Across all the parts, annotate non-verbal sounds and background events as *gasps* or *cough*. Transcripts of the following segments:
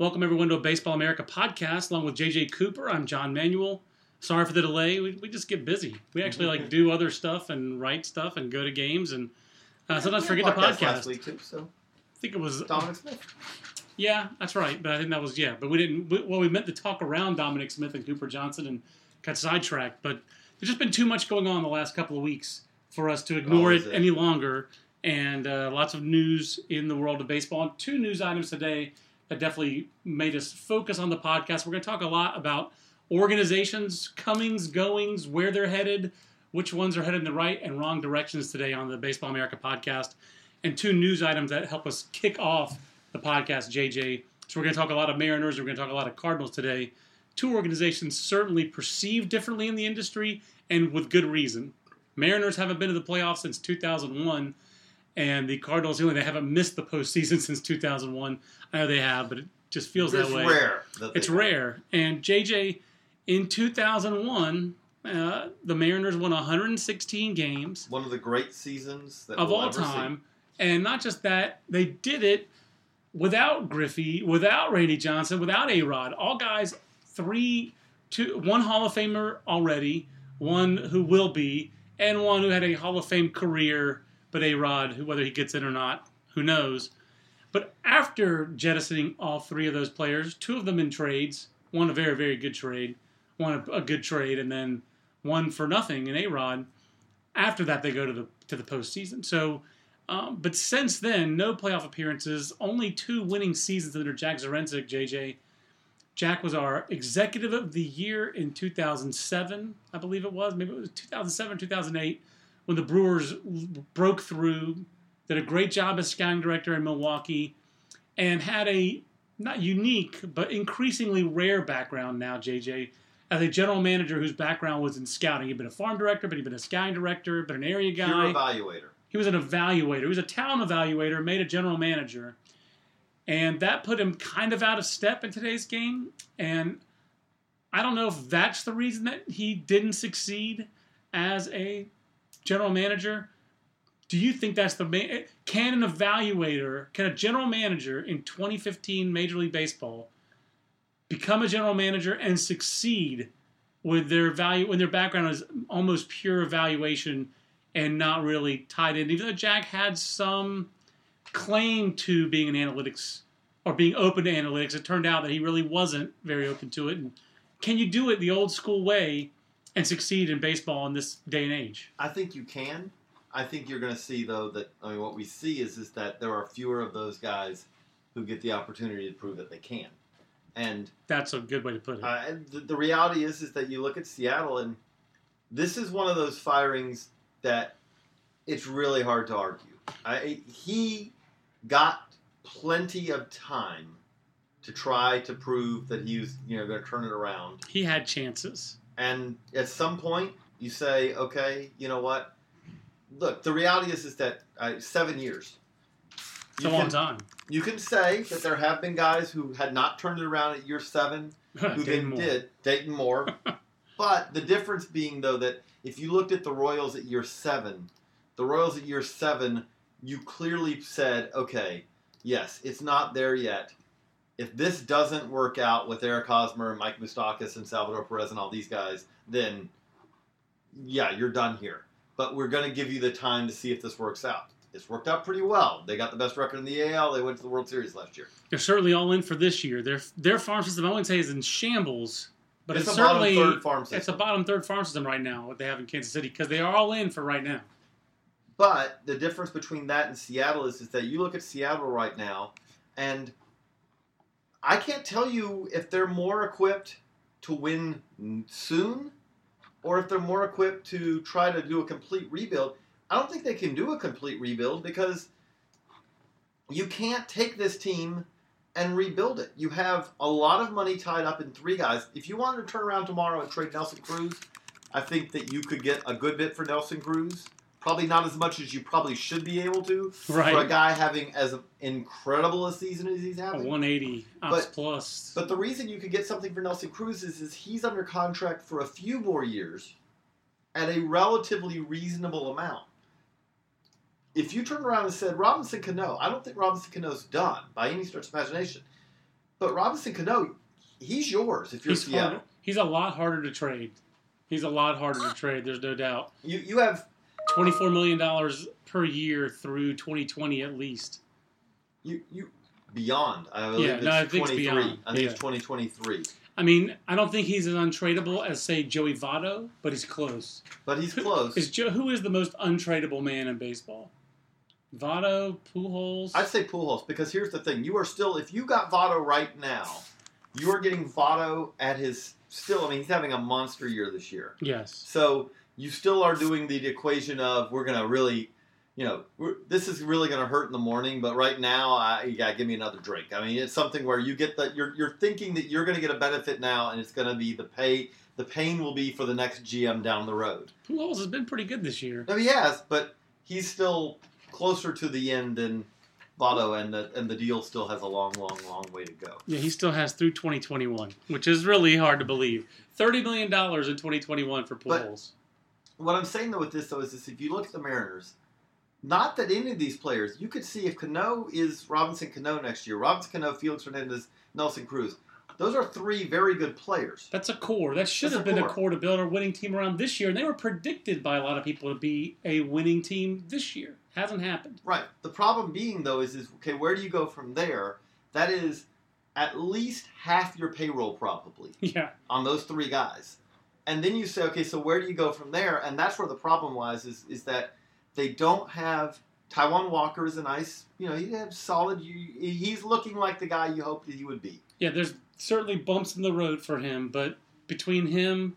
Welcome everyone to a Baseball America podcast, along with JJ Cooper. I'm John Manuel. Sorry for the delay. We, we just get busy. We actually like do other stuff and write stuff and go to games and uh, sometimes forget the podcast. last week too. So I think it was Dominic Smith. yeah, that's right. But I think that was yeah. But we didn't. We, well, we meant to talk around Dominic Smith and Cooper Johnson and got sidetracked. But there's just been too much going on the last couple of weeks for us to ignore it, it? any longer. And uh, lots of news in the world of baseball. Two news items today that definitely made us focus on the podcast. We're going to talk a lot about organizations, comings, goings, where they're headed, which ones are headed in the right and wrong directions today on the Baseball America podcast, and two news items that help us kick off the podcast, JJ. So we're going to talk a lot of Mariners, we're going to talk a lot of Cardinals today. Two organizations certainly perceived differently in the industry and with good reason. Mariners haven't been to the playoffs since 2001, and the Cardinals, only they haven't missed the postseason *laughs* since 2001. I know they have, but it just feels It's that way. It's rare. that they- It's rare. And JJ, in 2001, uh, the Mariners won 116 games One of the great seasons that of we'll all ever see. time. And not just that, they did it without Griffey, without Randy Johnson, without A Rod. All guys, three, two, one Hall of Famer already, one who will be, and one who had a Hall of Fame career, but A Rod, whether he gets in or not, who knows. But after jettisoning all three of those players, two of them in trades, one a very, very good trade, one a, a good trade, and then one for nothing in A Rod. After that, they go to the to the postseason. So, um, but since then, no playoff appearances, only two winning seasons under Jack Zduriencik. JJ, Jack was our executive of the year in 2007, I believe it was. Maybe it was 2007, 2008, when the Brewers broke through, did a great job as scouting director in Milwaukee, and had a not unique but increasingly rare background now. JJ. As a general manager whose background was in scouting, he'd been a farm director, but he'd been a scouting director, but an area guy. Pure evaluator. He was an evaluator. He was a talent evaluator, made a general manager. And that put him kind of out of step in today's game. And I don't know if that's the reason that he didn't succeed as a general manager. Do you think that's the main? Can an evaluator, can a general manager in 2015 Major League Baseball become a general manager and succeed with their value when their background is almost pure evaluation and not really tied in? Even though Jack had some claim to being an analytics or being open to analytics, it turned out that he really wasn't very open to it. And can you do it the old school way and succeed in baseball in this day and age? I think you can. I think you're going to see though that I mean what we see is is that there are fewer of those guys who get the opportunity to prove that they can. And That's a good way to put it. uh, the, the reality is is that you look at Seattle and this is one of those firings that it's really hard to argue. I, he got plenty of time to try to prove that he was you know going to turn it around. he had chances. And at some point, you say, okay, you know what? Look, the reality is, is that uh, seven years. It's a You long can- time. You can say that there have been guys who had not turned it around at year seven, *laughs* who then did. Dayton Moore. *laughs* but the difference being, though, that if you looked at the Royals at year seven, the Royals at year seven, you clearly said, okay, yes, it's not there yet. If this doesn't work out with Eric Hosmer and Mike Moustakas and Salvador Perez and all these guys, then yeah, you're done here. But we're going to give you the time to see if this works out. It's worked out pretty well. They got the best record in the AL. They went to the World Series last year. They're certainly all in for this year. Their their farm system, I wouldn't say is in shambles, but it's, It's a bottom certainly third farm it's a bottom third farm system right now. What they have in Kansas City because they are all in for right now. But the difference between that and Seattle is, is that you look at Seattle right now, and I can't tell you if they're more equipped to win soon or if they're more equipped to try to do a complete rebuild. I don't think they can do a complete rebuild because you can't take this team and rebuild it. You have a lot of money tied up in three guys. If you wanted to turn around tomorrow and trade Nelson Cruz, I think that you could get a good bit for Nelson Cruz. Probably not as much as you probably should be able to Right. for a guy having as incredible a season as he's A having. 180 ops But- plus. But the reason you could get something for Nelson Cruz is, is he's under contract for a few more years at a relatively reasonable amount. If you turn around and said Robinson Cano, I don't think Robinson Cano's done by any stretch of imagination. But Robinson Cano, he's yours if you're he's Seattle. hard, he's a lot harder to trade. He's a lot harder to *gasps* trade. There's no doubt. You you have 24 million dollars per year through 2020 at least. you you beyond. I believe Yeah, it's no, I think it's beyond. I think Yeah. it's 2023. I mean, I don't think he's as untradeable as say Joey Votto, but he's close. But he's close. Is Joe, who is the most untradeable man in baseball? Votto, Pujols. I'd say Pujols because here's the thing: you are still, if you got Votto right now, you are getting Votto at his still. I mean, he's having a monster year this year, yes. so you still are doing the equation of we're gonna really, you know, we're, this is really gonna hurt in the morning, but right now, I, you gotta give me another drink. I mean, it's something where you get that you're you're thinking that you're gonna get a benefit now, and it's gonna be the pay. The pain will be for the next GM down the road. Pujols has been pretty good this year. No, he has, but he's still closer to the end than Votto, and the and the deal still has a long, long, long way to go. Yeah, he still has through 2021, which is really hard to believe. $30 million in 2021 for But- Pujols. What I'm saying though with this though is this: if you look at the Mariners, not that any of these players, you could see if Cano is Robinson Cano next year, Robinson Cano, Felix Hernandez, Nelson Cruz. Those are three very good players. That's a core. That should That's have a been a core. core to build a winning team around this year. And they were predicted by a lot of people to be a winning team this year. Hasn't happened. Right. The problem being though is is okay, where do you go from there? That is at least half your payroll probably. *laughs* Yeah. on those three guys. And then you say, okay, so where do you go from there? And that's where the problem lies is, is that they don't have Taijuan Walker is a nice, you know, he has solid. you- He's looking like the guy you hoped that he would be. Yeah, there's certainly bumps in the road for him, but between him,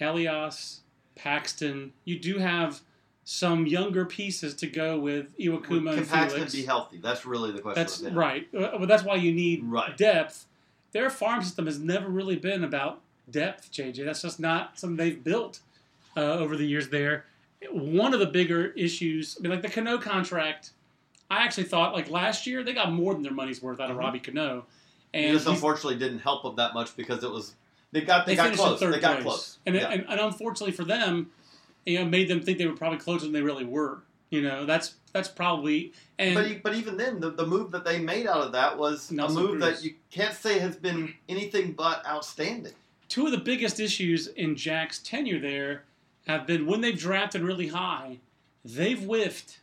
Elias, Paxton, you do have some younger pieces to go with Iwakuma Can and Paxton Felix. be healthy? That's really the question. That's right. But that's why you need Right. depth. Their farm system has never really been about depth, JJ. That's just not something they've built uh, over the years there. One of the bigger issues, I mean, like the Cano contract, I actually thought, like last year, they got more than their money's worth out of Mhm. Robbie Cano. And this unfortunately didn't help them that much because it was they got they, they got close. They got place. close. And, Yeah. and, and unfortunately for them, you know, made them think they were probably closer than they really were. You know, that's that's probably and But, but even then, the, the move that they made out of that was Nelson a move Cruz. that you can't say has been anything but outstanding. Two of the biggest issues in Jack's tenure there have been when they've drafted really high, they've whiffed.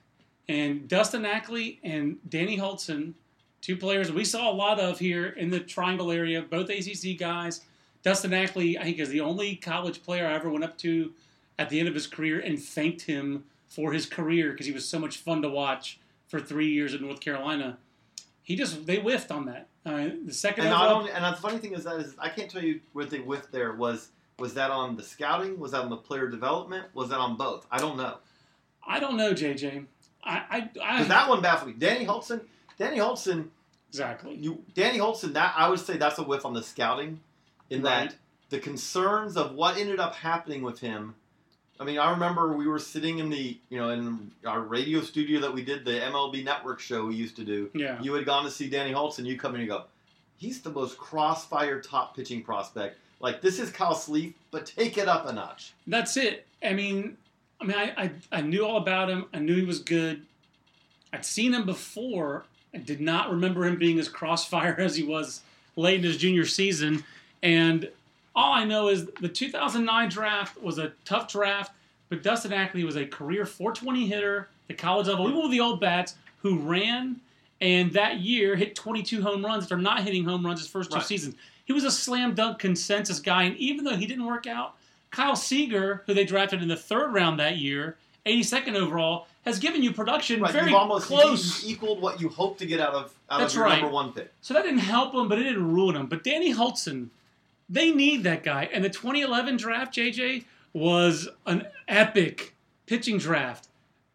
And Dustin Ackley and Danny Hultzen, two players we saw a lot of here in the Triangle area, both ACC guys. Dustin Ackley, I think, is the only college player I ever went up to at the end of his career and thanked him for his career because he was so much fun to watch for three years in North Carolina. He just they whiffed on that. Uh, the second And not overall- only, and the funny thing is that is I can't tell you where they whiffed there was was that on the scouting, was that on the player development, was that on both? I don't know. I don't know, JJ. I I, I that one baffled me. Danny Hultzen, Danny Hultzen, exactly. you Danny Hultzen, that I would say that's a whiff on the scouting, in Right. that the concerns of what ended up happening with him. I mean, I remember we were sitting in the you know in our radio studio that we did the MLB Network show we used to do. Yeah. You had gone to see Danny Hultzen. You come in and you go, he's the most crossfire top pitching prospect. Like this is Kyle Sleeth, but take it up a notch. That's it. I mean, I mean, I, I, I knew all about him. I knew he was good. I'd seen him before. I did not remember him being as crossfire *laughs* as he was late in his junior season. And all I know is the 2009 draft was a tough draft, but Dustin Ackley was a career 420 hitter, the college level, even with the old bats, who ran and that year hit 22 home runs after not hitting home runs his first two Right. seasons. He was a slam dunk consensus guy, and even though he didn't work out, Kyle Seager, who they drafted in the third round that year, 82nd overall, has given you production Right, very almost close. equaled what you hope to get out of out That's of your right. number one pick. So that didn't help him, but it didn't ruin him. But Danny Hultzen, they need that guy. And the 2011 draft, JJ, was an epic pitching draft.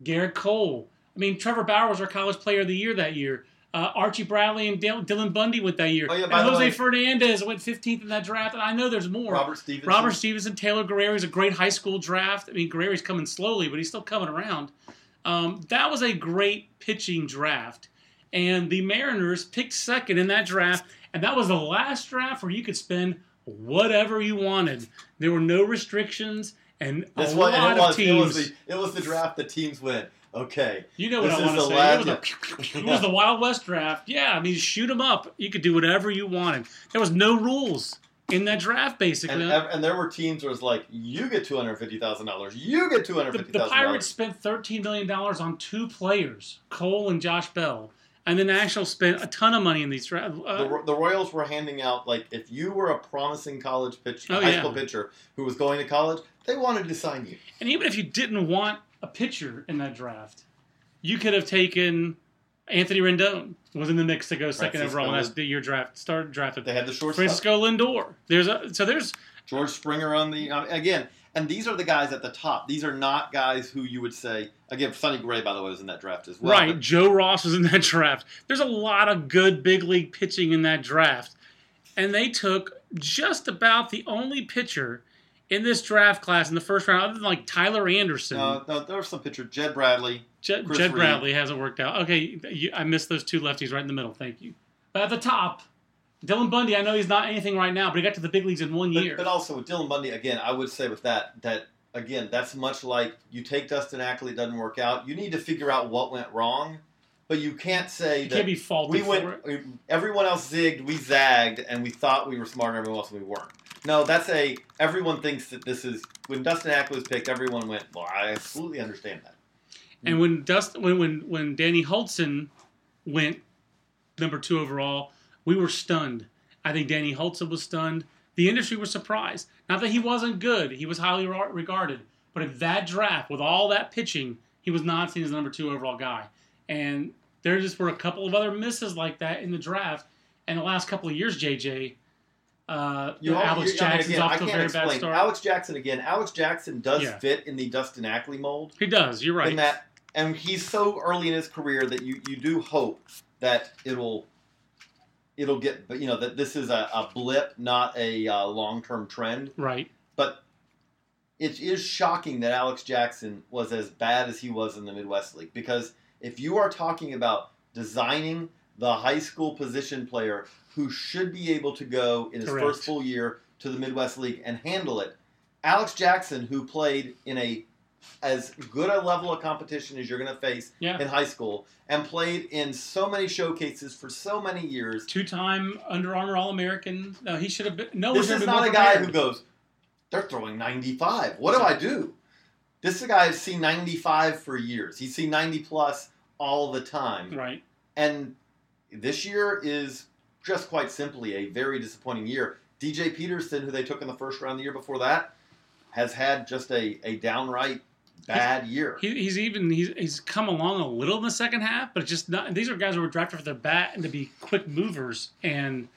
Gerrit Cole. I mean, Trevor Bauer was our college player of the year that year. Uh, Archie Bradley and Dil- Dylan Bundy went that year. Oh, yeah, and Jose way- Fernandez went 15th in that draft. And I know there's more. Robert Stephenson. Robert Stephenson, Taylor Guerrieri is a great high school draft. I mean, Guerrieri's coming slowly, but he's still coming around. Um, that was a great pitching draft. And the Mariners picked second in that draft. And that was the last draft where you could spend whatever you wanted. There were no restrictions. And That's a what lot and it of was. teams. It was, the, it was the draft that teams went. Okay, You know what I want to say. it, was the, it was the Wild West draft. Yeah, I mean, shoot them up. You could do whatever you wanted. There was no rules in that draft, basically. and, and there were teams where it was like, you get two hundred fifty thousand dollars, you get two hundred the, the Pirates spent $13 million on two players, Cole and Josh Bell. And the Nationals spent a ton of money in these drafts. The, Uh, Ro- the Royals were handing out like if you were a promising college pitcher, Oh, high yeah. school pitcher who was going to college, they wanted to sign you. and even if you didn't want a pitcher in that draft, you could have taken Anthony Rendon was in the mix to go second Francisco overall. That's the year draft started drafted. They had the shortstop. Francisco Lindor. There's a so there's George Springer on the uh, again, and these are the guys at the top. These are not guys who you would say again. Sonny Gray, by the way, was in that draft as well. right. but Joe Ross was in that draft. There's a lot of good big league pitching in that draft, and they took just about the only pitcher in this draft class in the first round, other than like Tyler Anderson. No, no, there was some pitcher. Jed Bradley. Jed, Chris Jed Reed. Bradley hasn't worked out. Okay, you, I missed those two lefties right in the middle. Thank you. But at the top, Dylan Bundy. I know he's not anything right now, but he got to the big leagues in one year. But, but also with Dylan Bundy, again, I would say with that that again, that's much like you take Dustin Ackley, it doesn't work out. You need to figure out what went wrong, but you can't say you that can't be faulted we went. Everyone else zigged, we zagged, and we thought we were smarter than everyone else, and we weren't. No, that's a. Everyone thinks that this is when Dustin Ackley was picked. Everyone went, "Well, I absolutely understand that." And when Dust when when when Danny Hultzen went number two overall, we were stunned. I think Danny Hultzen was stunned. The industry was surprised. Not that he wasn't good; he was highly re- regarded. But in that draft, with all that pitching, he was not seen as the number two overall guy. And there just were a couple of other misses like that in the draft. And the last couple of years, JJ, uh, You know, Alex you- I mean, again, off to a can't very bad explain. start. Alex Jackson again. Alex Jackson does Yeah. fit in the Dustin Ackley mold. he does. You're right. in that and he's so early in his career that you, you do hope that it'll it'll get but you know that this is a, a blip not a uh, long-term trend right. but it is shocking that alex jackson was as bad as he was in the midwest league because if you are talking about designing the high school position player who should be able to go in his Correct. first full year to the midwest league and handle it alex jackson who played in a as good a level of competition as you're going to face Yeah. in high school and played in so many showcases for so many years. two-time Under Armour All-American. No, he should have been. No, This is not a guy prepared. who goes, they're throwing 95. What do I do? This is a guy who's seen 95 for years. He's seen 90 plus all the time. Right. And this year is just quite simply a very disappointing year. DJ Peterson, who they took in the first round the year before that, has had just a, a downright bad year. He, he's even he's, he's come along a little in the second half, but it's just not. These are guys who were drafted for their bat and to be quick movers, and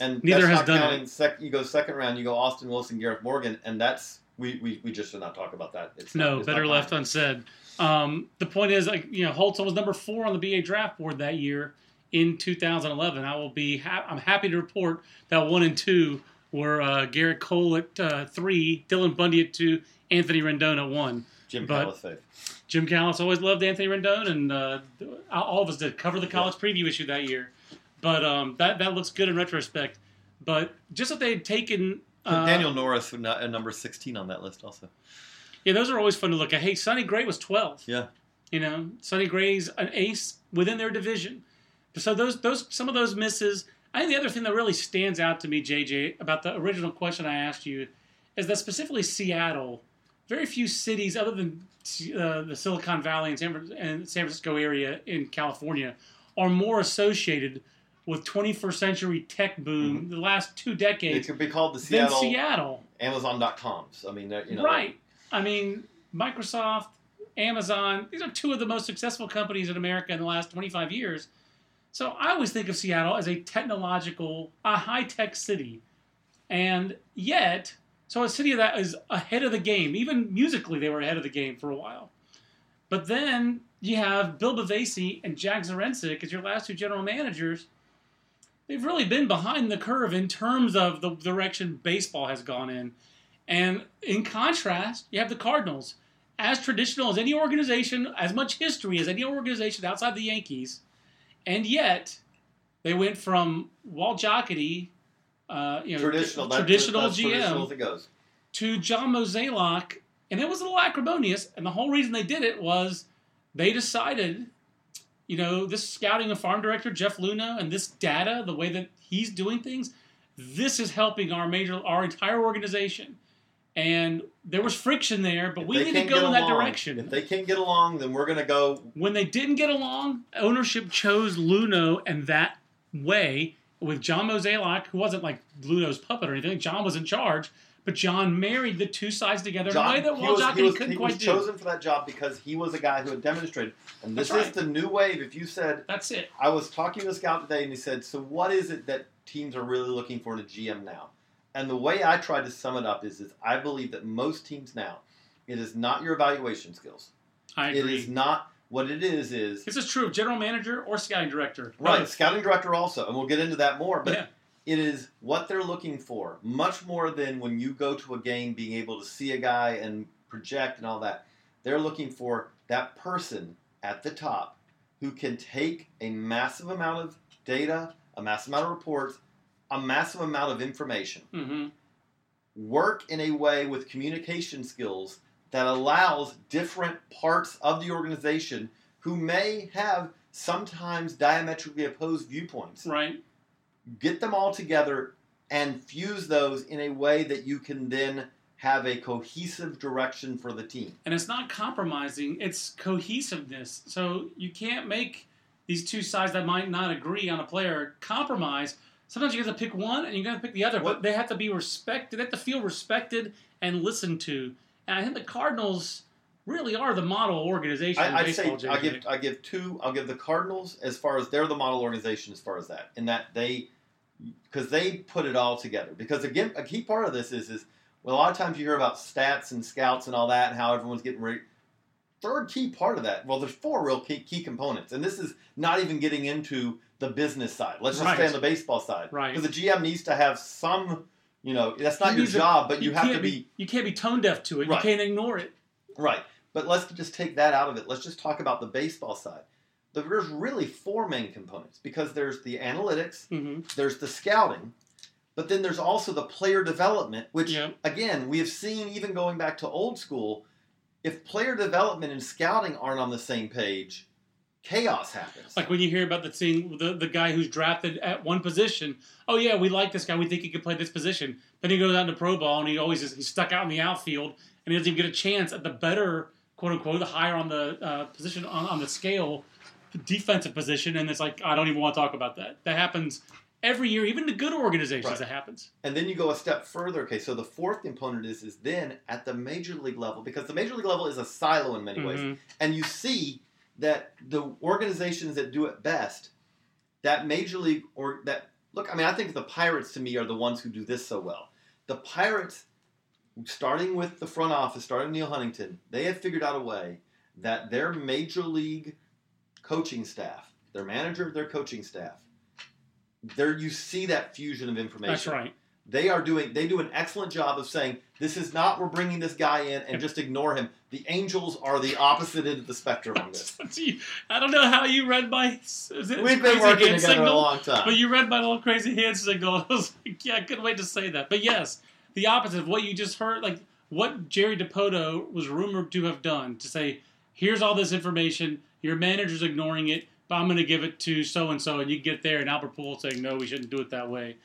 And Neither has done counting Sec, you go second round, you go Austin Wilson, Gareth Morgan, and that's we, we, we just should not talk about that. It's no not, it's better left unsaid. Um, the point is, like you know, Hultzen was number four on the BA draft board that year in 2011. I will be ha- I'm happy to report that one and two were uh, Gerrit Cole at uh, three, Dylan Bundy at two, Anthony Rendon at one. Jim but- Callis faith. Jim Callis always loved Anthony Rendon, and uh, all of us did cover the college preview issue that year. But um, that that looks good in retrospect. But just that they had taken uh, Daniel Norris, uh, number sixteen on that list, also. yeah, those are always fun to look at. Hey, Sonny Gray was twelve. Yeah, You know, Sonny Gray's an ace within their division. So those those some of those misses. I think the other thing that really stands out to me, JJ, about the original question I asked you, is that specifically Seattle, very few cities other than uh, the Silicon Valley and San, and San Francisco area in California are more associated with 21st century tech boom the last two decades. it could be called the Seattle Seattle. Amazon.coms. I mean, you know, Right. I mean, Microsoft, Amazon, these are two of the most successful companies in America in the last 25 years. So I always think of Seattle as a technological, a high tech city. And yet, so a city that is ahead of the game. Even musically, they were ahead of the game for a while. But then you have Bill Bavasi and Jack Zduriencik as your last two general managers. They've really been behind the curve in terms of the direction baseball has gone in. And in contrast, you have the Cardinals, as traditional as any organization, as much history as any organization outside the Yankees, and yet they went from Walt Jocketty, uh, you know, traditional, traditional that's GM, traditional it goes. to John Mozeliak, and it was a little acrimonious. And the whole reason they did it was they decided, you know, this scouting and farm director Jeff Luhnow and this data, the way that he's doing things, this is helping our major, our entire organization. And there was friction there, but If we need to go in that direction. If they can't get along, then we're going to go. when they didn't get along, ownership chose Luhnow and that way with John Mozeliak, who wasn't like Luhnow's puppet or anything. John was in charge, but John married the two sides together in a way that he Walt was, he Jocketty was, couldn't he quite was do. chosen for that job because he was a guy who had demonstrated. And this That's is right. the new wave. If you said, That's it. I was talking to a scout today, and he said, "So what is it that teams are really looking for in a GM now?" And the way I tried to sum it up is, is I believe that most teams now, it is not your evaluation skills. I agree. is not what it is. Is this is true of general manager or scouting director. right, Both. scouting director also, and we'll get into that more. But Yeah. it is what they're looking for, much more than when you go to a game being able to see a guy and project and all that. They're looking for that person at the top who can take a massive amount of data, a massive amount of reports, a massive amount of information, hmm work in a way with communication skills that allows different parts of the organization who may have sometimes diametrically opposed viewpoints Right. get them all together and fuse those in a way that you can then have a cohesive direction for the team. And it's not compromising, it's cohesiveness. So you can't make these two sides that might not agree on a player compromise. Sometimes you have to pick one and you got to pick the other, What- but they have to be respected. They have to feel respected and listened to. And I think the Cardinals really are the model organization in I, I'd say. I give I give two. I'll give the Cardinals as far as they're the model organization as far as that, in that they because they put it all together. Because again, a key part of this is is well, a lot of times you hear about stats and scouts and all that, and how everyone's getting ready. Third key part of that, well, there's four real key, key components, and this is not even getting into the business side. Let's just Right. stay on the baseball side, Right. Because the GM needs to have some, you know, that's not your a- job, but you, have can't to be You can't be tone deaf to it. Right. You can't ignore it. Right. But let's just take that out of it. Let's just talk about the baseball side. There's really four main components because there's the analytics, hmm there's the scouting, but then there's also the player development, which, again, we have seen even going back to old school. If player development and scouting aren't on the same page, chaos happens. Like when you hear about the thing, the, the guy who's drafted at one position. Oh yeah, we like this guy. We think he could play this position. Then he goes out into pro ball and he always is he's stuck out in the outfield and he doesn't even get a chance at the better quote unquote the higher on the uh, position on, on the scale defensive position. And it's like I don't even want to talk about that. That happens every year, even the good organizations. Right. That happens. And then you go a step further. Okay, so the fourth component is is then at the major league level because the major league level is a silo in many ways. Mhm. and you see that the organizations that do it best, that major league or that look, I mean, I think the Pirates to me are the ones who do this so well. The Pirates, starting with the front office, starting Neal Huntington, they have figured out a way that their major league coaching staff, their manager, their coaching staff, there you see that fusion of information. That's right. They are doing. They do an excellent job of saying this is not. We're bringing this guy in and just ignore him. The Angels are the opposite end of the spectrum on this. *laughs* I don't know how you read my is it We've been working together a signal? long time. But you read my little crazy hand signal. I was like, yeah, I couldn't wait to say that. But yes, the opposite of what you just heard, like what Jerry Dipoto was rumored to have done to say, here's all this information, your manager's ignoring it, but I'm going to give it to so and so, and you get there, and Albert Poole saying, no, we shouldn't do it that way.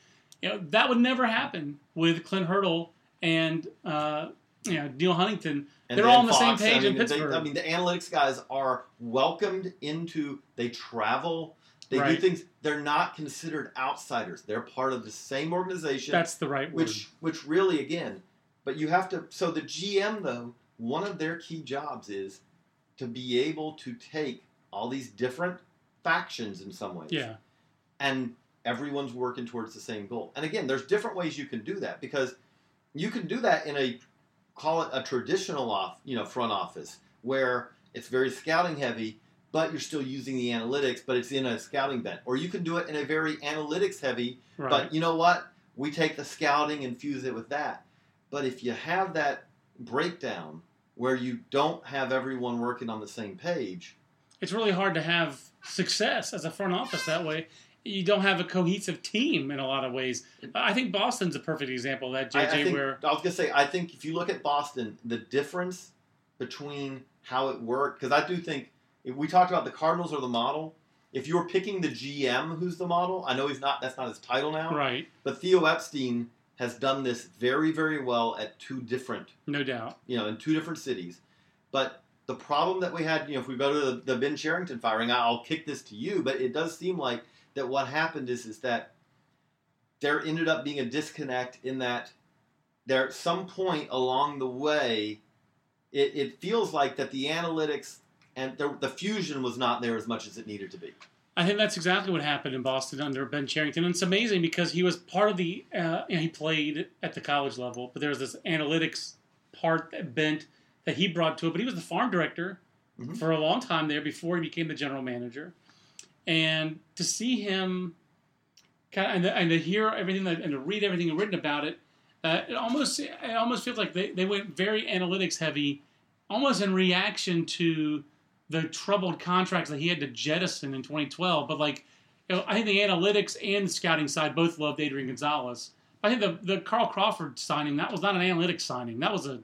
You know, that would never happen with Clint Hurdle and uh, you know Neal Huntington. And They're all on the same page I mean, in they- Pittsburgh. I mean, the analytics guys are welcomed into. They travel. They do things. They're not considered outsiders. They're part of the same organization. That's the right word. which which really again but you have to so the gm though one of their key jobs is to be able to take all these different factions in some ways yeah. and everyone's working towards the same goal and again there's different ways you can do that because you can do that in a call it a traditional off you know front office where it's very scouting heavy but you're still using the analytics, but it's in a scouting bent. Or you can do it in a very analytics heavy, Right. but you know what? We take the scouting and fuse it with that. But if you have that breakdown where you don't have everyone working on the same page, it's really hard to have success as a front office that way. You don't have a cohesive team in a lot of ways. I think Boston's a perfect example of that, I, JJ, I think, where I was gonna say I think if you look at Boston, the difference between how it worked because I do think if we talked about the Cardinals or the model. If you're picking the GM, who's the model? I know he's not. That's not his title now. right, But Theo Epstein has done this very, very well at two different, no doubt. you know, in two different cities. But the problem that we had, you know, if we go to the, the Ben Cherington firing, I'll kick this to you, but it does seem like that what happened is is that there ended up being a disconnect in that there at some point along the way, it, it feels like that the analytics and the, the fusion was not there as much as it needed to be. I think that's exactly what happened in Boston under Ben Cherington. And it's amazing because he was part of the, uh, you know, he played at the college level, but there was this analytics part that bent that he brought to it. But he was the farm director Mhm. for a long time there before he became the general manager. And to see him kind of, and, to, and to hear everything that, and to read everything written about it, uh, it almost it almost feels like they, they went very analytics heavy, almost in reaction to the troubled contracts that he had to jettison in 2012. But like, you know, I think the analytics and the scouting side both loved Adrian Gonzalez. I think the the Carl Crawford signing that was not an analytics signing. That was a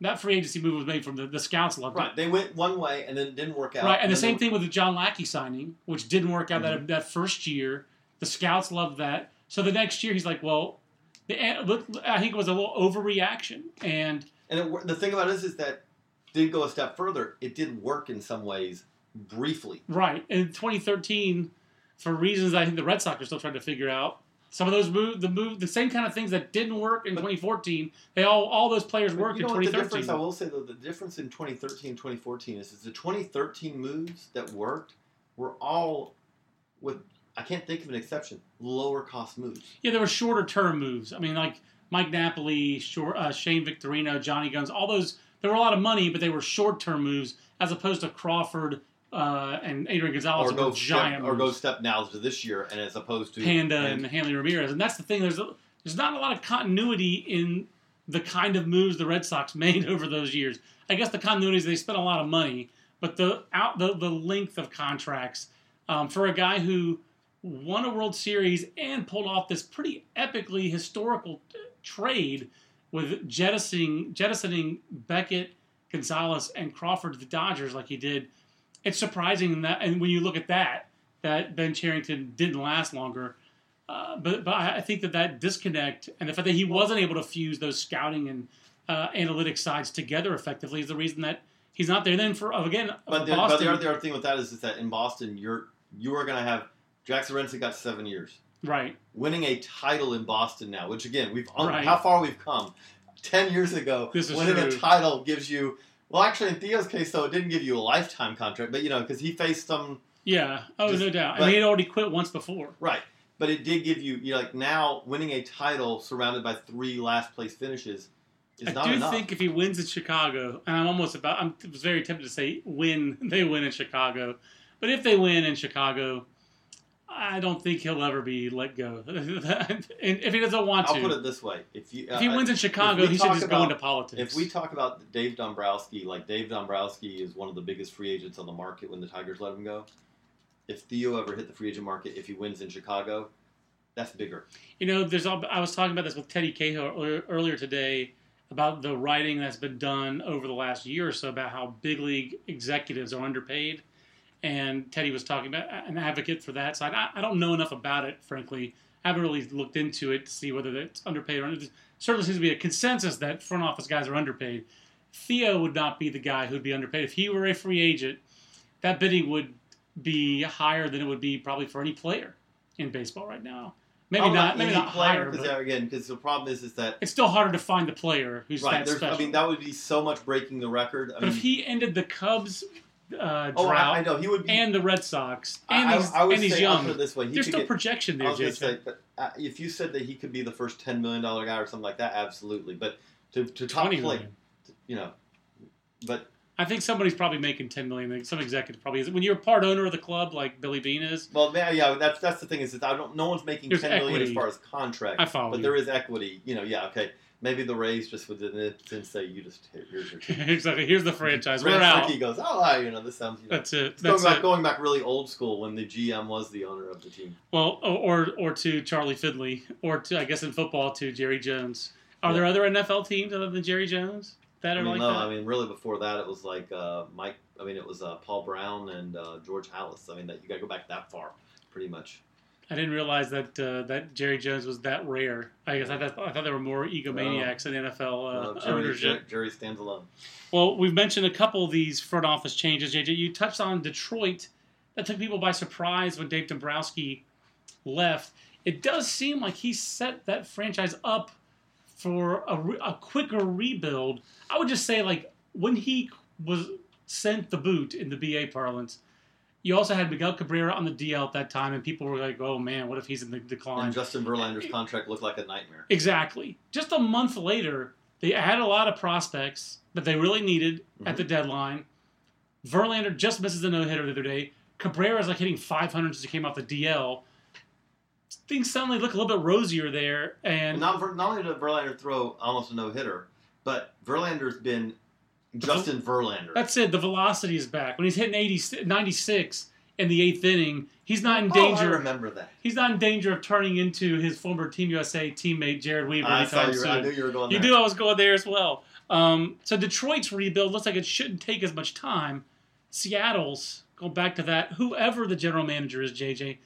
that free agency move was made from the, the scouts loved it. Right. They went one way and then it didn't work out. Right, and the same thing with the John Lackey signing, which didn't work out that mm-hmm. that first year. The scouts loved that. So the next year, he's like, "Well, the, eh, look, I think it was a little overreaction." And And it, the thing about it is, is that did go a step further. It did work in some ways, briefly. right in 2013, for reasons I think the Red Sox are still trying to figure out, some of those move, the move, the same kind of things that didn't work in 2014, they all all those players But worked you know in what the 2013. difference? I will say though, the difference in 2013 and 2014 is, is the 2013 moves that worked were all with I can't think of an exception. Lower cost moves. Yeah, there were shorter term moves. I mean, like Mike Napoli, short, uh, Shane Victorino, Jonny Gomes, all those. There were a lot of money, but they were short term moves as opposed to Crawford uh, and Adrian Gonzalez, Or go giant step, or go step now to this year, and as opposed to Panda and- and Hanley Ramirez, and that's the thing. There's a, there's not a lot of continuity in the kind of moves the Red Sox *laughs* made over those years. I guess the continuity is they spent a lot of money, but the out the, the length of contracts um, for a guy who won a World Series and pulled off this pretty epically historical t- trade with jettisoning jettisoning Beckett, Gonzalez, and Crawford to the Dodgers like he did. It's surprising that, and when you look at that, that Ben Cherington didn't last longer. Uh, but but I I think that that disconnect and the fact that he wasn't able to fuse those scouting and uh, analytics sides together effectively is the reason that he's not there. And then for again, But the, but the other, the other thing with that is, is that in Boston, you're you are going to have Jackson Renson got seven years. right? winning a title in Boston now, which again, we've Right. how far we've come. Ten years ago, winning a title gives you. Well, actually, in Theo's case, though, it didn't give you a lifetime contract, but you know, because he faced some Yeah. Oh, Just- no doubt. but- and he had already quit once before. right, but it did give you. You know, like now winning a title surrounded by three last place finishes is I not do think if he wins in Chicago, and I'm almost about, I'm, I was very tempted to say win, *laughs* they win in Chicago, but if they win in Chicago, I don't think he'll ever be let go. *laughs* and if he doesn't want to I'll to, put it this way: if you if he uh, wins in Chicago, he should just go into politics. If we talk about Dave Dombrowski, like Dave Dombrowski is one of the biggest free agents on the market when the Tigers let him go. If Theo ever hit the free agent market, if he wins in Chicago, that's bigger. You know, there's. I was talking about this with Teddy Cahill earlier today about the writing that's been done over the last year or so about how big league executives are underpaid, and Teddy was talking about uh, an advocate for that side. I, I don't know enough about it, frankly. I haven't really looked into it to see whether it's underpaid or not. Certainly seems to be a consensus that front office guys are underpaid. Theo would not be the guy who'd be underpaid if he were a free agent. That bidding would be higher than it would be probably for any player in baseball right now. Maybe Probably not. Maybe not player, higher. because again, because the problem is, is that it's still harder to find the player who's right. that special. I mean, that would be so much breaking the record. I but mean, if he ended the Cubs uh, oh, drought I, I know he would be. and the Red Sox, and I, he's, I would and he's young, this way: he there's still get, projection there, JJ. say, but uh, if you said that he could be the first ten million dollar guy or something like that, absolutely. But to, to top play, million. you know, but I think somebody's probably making ten million. Some executive probably is. When you're a part owner of the club, like Billy Beane is, Well, yeah, yeah, that's that's the thing is that I don't. No one's making There's ten million equity. as far as contract. I follow but you. there is equity. You know, yeah, okay. Maybe the Rays just would then say, "You just here, here's your *laughs* team." exactly. Here's the franchise. We're out. Rickey goes, "Oh, I, you know, this sounds." You know, That's it. It's going That's back, going back really old school when the GM was the owner of the team. Well, or or to Charlie Finley, or to I guess in football to Jerry Jones. Are Yeah. there other NFL teams other than Jerry Jones that I are mean, like no, that? I mean, really before that, it was like uh, Mike. I mean, it was uh, Paul Brown and uh, George Halas. I mean, that you got to go back that far, pretty much. I didn't realize that uh, that Jerry Jones was that rare. I guess I thought, I thought there were more egomaniacs in NFL uh, Uh, Jerry, ownership. Jerry stands alone. Well, we've mentioned a couple of these front office changes. JJ, you touched on Detroit. That took people by surprise when Dave Dombrowski left. It does seem like he set that franchise up for a, re- a quicker rebuild. I would just say, like, when he was sent the boot in the BA parlance, you also had Miguel Cabrera on the DL at that time, and people were like, oh man, what if he's in the decline? And Justin Verlander's contract looked like a nightmare. Exactly. Just a month later, they had a lot of prospects that they really needed at mm-hmm. the deadline. Verlander just misses a no hitter the other day. Cabrera is like hitting 500 since he came off the DL. Things suddenly look a little bit rosier there, And and not, not only did Verlander throw almost a no hitter, but Verlander's been Justin Verlander. that's it. The velocity is back. When he's hitting 80, 96 in the eighth inning, he's not in Oh, I danger. remember that. he's not in danger of turning into his former Team USA teammate Jered Weaver I saw anytime you. soon. I knew you were going You there. knew I was going there as well. Um, so Detroit's rebuild looks like it shouldn't take as much time. Seattle's go back to that. Whoever the general manager is, JJ,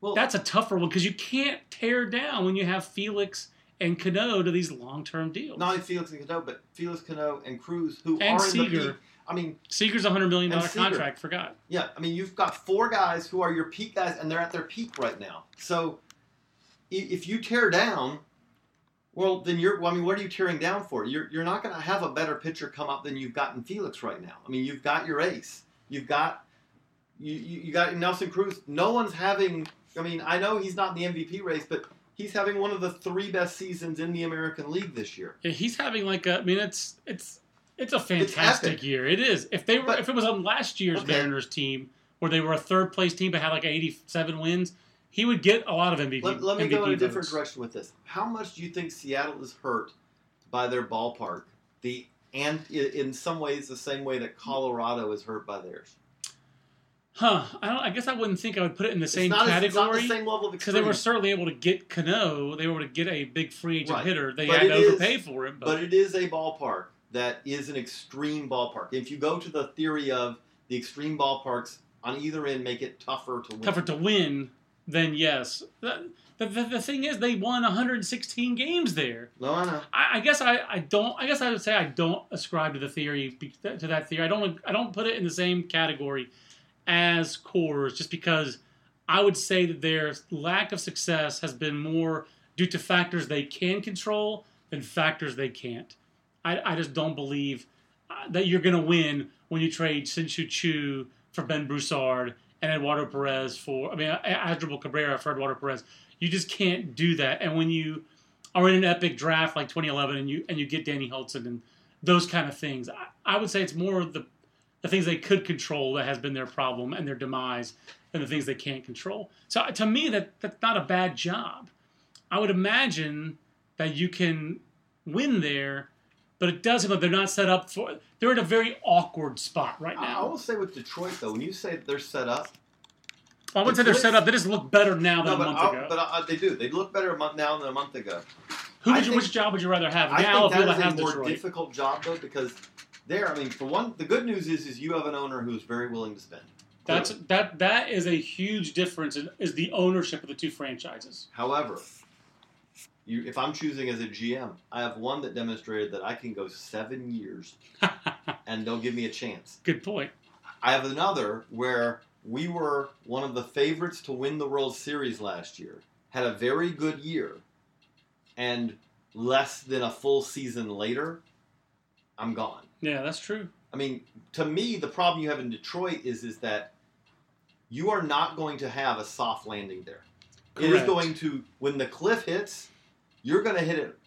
Well, that's a tougher one because you can't tear down when you have Felix and Cano to these long-term deals. not only Felix and Cano, but Felix Cano and Cruz, who And are in the Seager. peak. I mean, Seager's a hundred million dollar contract. Forgot. yeah. I mean, you've got four guys who are your peak guys, and they're at their peak right now. So, if you tear down, well, then you're. Well, I mean, what are you tearing down for? You're you're not going to have a better pitcher come up than you've gotten Felix right now. I mean, you've got your ace. You've got you you, you got Nelson Cruz. No one's having. I mean, I know he's not in the MVP race, but he's having one of the three best seasons in the American League this year. Yeah, He's having like a. I mean, it's it's it's a fantastic epic. year. It is. If they were, But- if it was on last year's Okay. Mariners team where they were a third place team but had like eighty-seven wins, he would get a lot of MVP. Let, let me MVP go in a votes. different direction with this. How much do you think Seattle is hurt by their ballpark? The and in some ways the same way that Colorado is hurt by theirs. Huh? I don't. I guess I wouldn't think I would put it in the same it's not, as- it's not category the same level of because they were certainly able to get Cano. They were able to get a big free agent Right. hitter. They But had to it is- overpay for him, but, but it is a ballpark that is an extreme ballpark. If you go to the theory of the extreme ballparks on either end, make it tougher to win. tougher to win. Then yes. The, the, the, the thing is, they won 116 games there. No, I know. I, I guess I, I don't. I guess I would say I don't ascribe to the theory to that theory. I don't. I don't put it in the same category as Coors, just because I would say that their lack of success has been more due to factors they can control than factors they can't. I, I just don't believe uh, that you're going to win when you trade Shin-Soo Choo for Ben Broussard and Eduardo Perez for. I mean, Asdrubal Cabrera for Eduardo Perez. You just can't do that. And when you are in an epic draft like 2011 and you and you get Danny Hultzen and those kind of things. I, I would say it's more the the things they could control that has been their problem and their demise and the things they can't control. So uh, to me, that that's not a bad job. I would imagine that you can win there, but it does like they're not set up for. They're in a very awkward spot right now. I will say with Detroit though, when you say they're set up, I wouldn't say they're set up. They just look better now than no, a month I, ago. but I, they do. They look better a month now than a month ago. Who would you, think- which job would you rather have I now? think if you that is have a more Detroit? difficult job though because there, I mean, for one, the good news is is you have an owner who's very willing to spend. That's that that is a huge difference. In, is the ownership of the two franchises? However, you, if I'm choosing as a GM, I have one that demonstrated that I can go seven years *laughs* and they'll give me a chance. Good point. I have another where we were one of the favorites to win the World Series last year, had a very good year, and less than a full season later, I'm gone. Yeah, that's true. I mean, to me, the problem you have in Detroit is is that you are not going to have a soft landing there. It is going to when the cliff hits, you're going to hit it.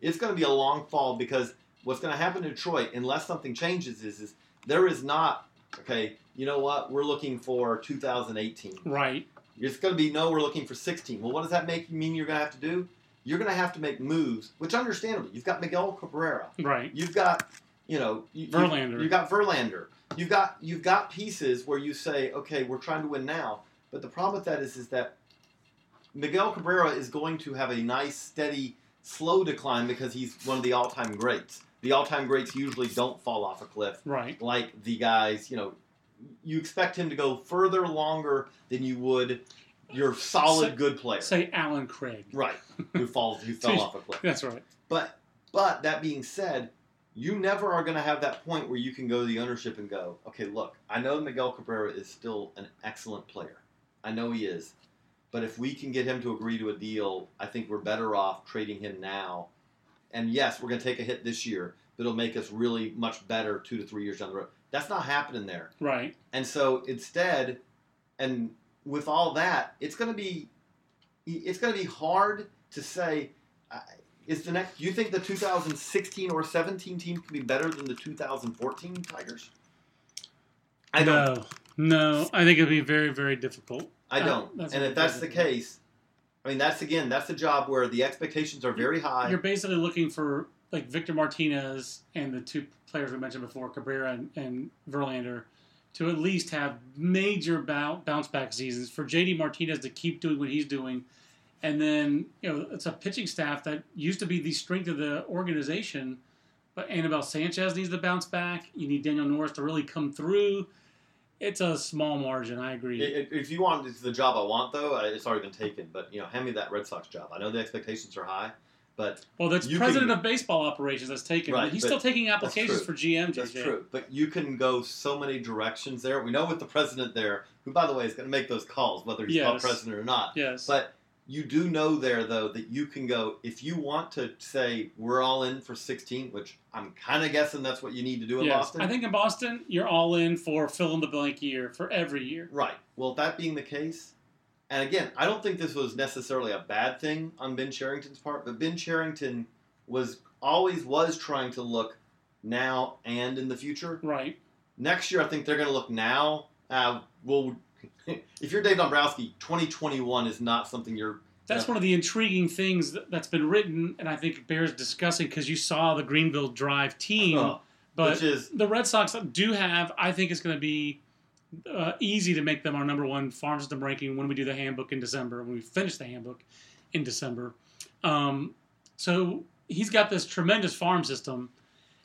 It's going to be a long fall because what's going to happen in Detroit, unless something changes, is is There is not okay. You know what? We're looking for 2018. Right. It's going to be no. We're looking for 16. Well, what does that make mean? You're going to have to do. You're going to have to make moves, which understandably, you've got Miguel Cabrera. Right. You've got, you know, you, you- Verlander. You've got Verlander. You've got you've got pieces where you say, okay, we're trying to win now. But the problem with that is, is that Miguel Cabrera is going to have a nice, steady, slow decline because he's one of the all-time greats. The all-time greats usually don't fall off a cliff Right. like the guys. You know, you expect him to go further longer than you would your solid Say- good player, Say Allen Craig. right? *laughs* Who falls, who *laughs* fell off a cliff. That's right. But but that being said, you never are going to have that point where you can go to the ownership and go, okay, look, I know Miguel Cabrera is still an excellent player. I know he is. But if we can get him to agree to a deal, I think we're better off trading him now. And yes, we're going to take a hit this year, but it'll make us really much better two to three years down the road. That's not happening there. Right. And so instead, and with all that, it's going to be it's going to be hard to say is the next. Do you think the 2016 or 17 team can be better than the 2014 Tigers? I don't. No. No. I think it'd be very, very difficult. I Uh, don't. that's and if that's the case, I mean that's again that's a job where the expectations are very high. You're basically looking for like Victor Martinez and the two players we mentioned before, Cabrera and, and Verlander, to at least have major bounce back seasons. For JD Martinez to keep doing what he's doing, and then you know it's a pitching staff that used to be the strength of the organization. But Anibal Sanchez needs to bounce back. You need Daniel Norris to really come through. It's a small margin. I agree. If you want it's the job I want, though, it's already been taken. But you know, hand me that Red Sox job. I know the expectations are high, but well, that's president can- of baseball operations that's taken. Right, He's still taking applications for GM. That's true, but you can go so many directions there. We know with the president there, who by the way is going to make those calls, whether he's called president or not. Yes. But you do know there though that you can go if you want to say we're all in for 16, which I'm kind of guessing that's what you need to do in Yes. Boston. I think in Boston, you're all in for fill in the blank year for every year. right. Well, that being the case, and again, I don't think this was necessarily a bad thing on Ben Cherington's part, but Ben Cherington was always was trying to look now and in the future. Right. Next year, I think they're going to look now. Uh, well, *laughs* if you're Dave Dombrowski, 2021 is not something you're. That's one of the intriguing things that, that's been written, and I think bears discussing because you saw the Greenville Drive team. uh, but which is the Red Sox do have, I think it's going to be uh, easy to make them our number one farm system ranking when we do the handbook in December, when we finish the handbook in December. Um, so he's got this tremendous farm system.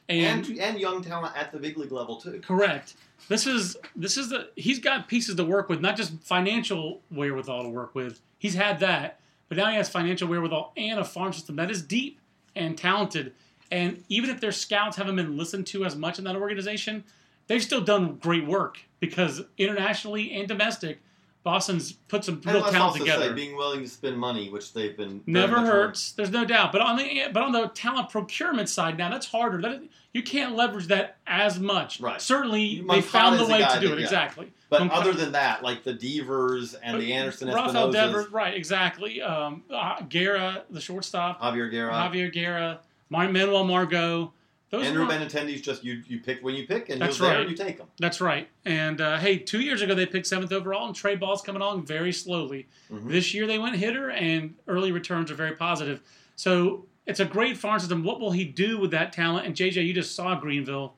And and young talent at the big league level too. Correct. This is this is the he's got pieces to work with, not just financial wherewithal to work with. He's had that, but now he has financial wherewithal and a farm system that is deep and talented. And even if their scouts haven't been listened to as much in that organization, they've still done great work because internationally and domestic, Boston's put some real talent also together. say being willing to spend money, which they've been Never hurts. There's no doubt. But on the but on the talent procurement side now, that's harder. That you can't leverage that as much. Right. Certainly, they found the way to do it. Exactly. But Moncada- other than that, like the Devers and the Anderson Rafael Devers, right? Exactly. Um, uh, Guerra, the shortstop. Javier Guerra, Javier Guerra, Manuel Margot. Those Andrew Benintendi's just you you pick when you pick and That's you're there right. and you take them. That's right. And uh, hey, two years ago they picked seventh overall, and Trey Ball's coming along very slowly. Mhm. This year they went hitter, and early returns are very positive. So it's a great farm system. What will he do with that talent? And JJ, you just saw Greenville,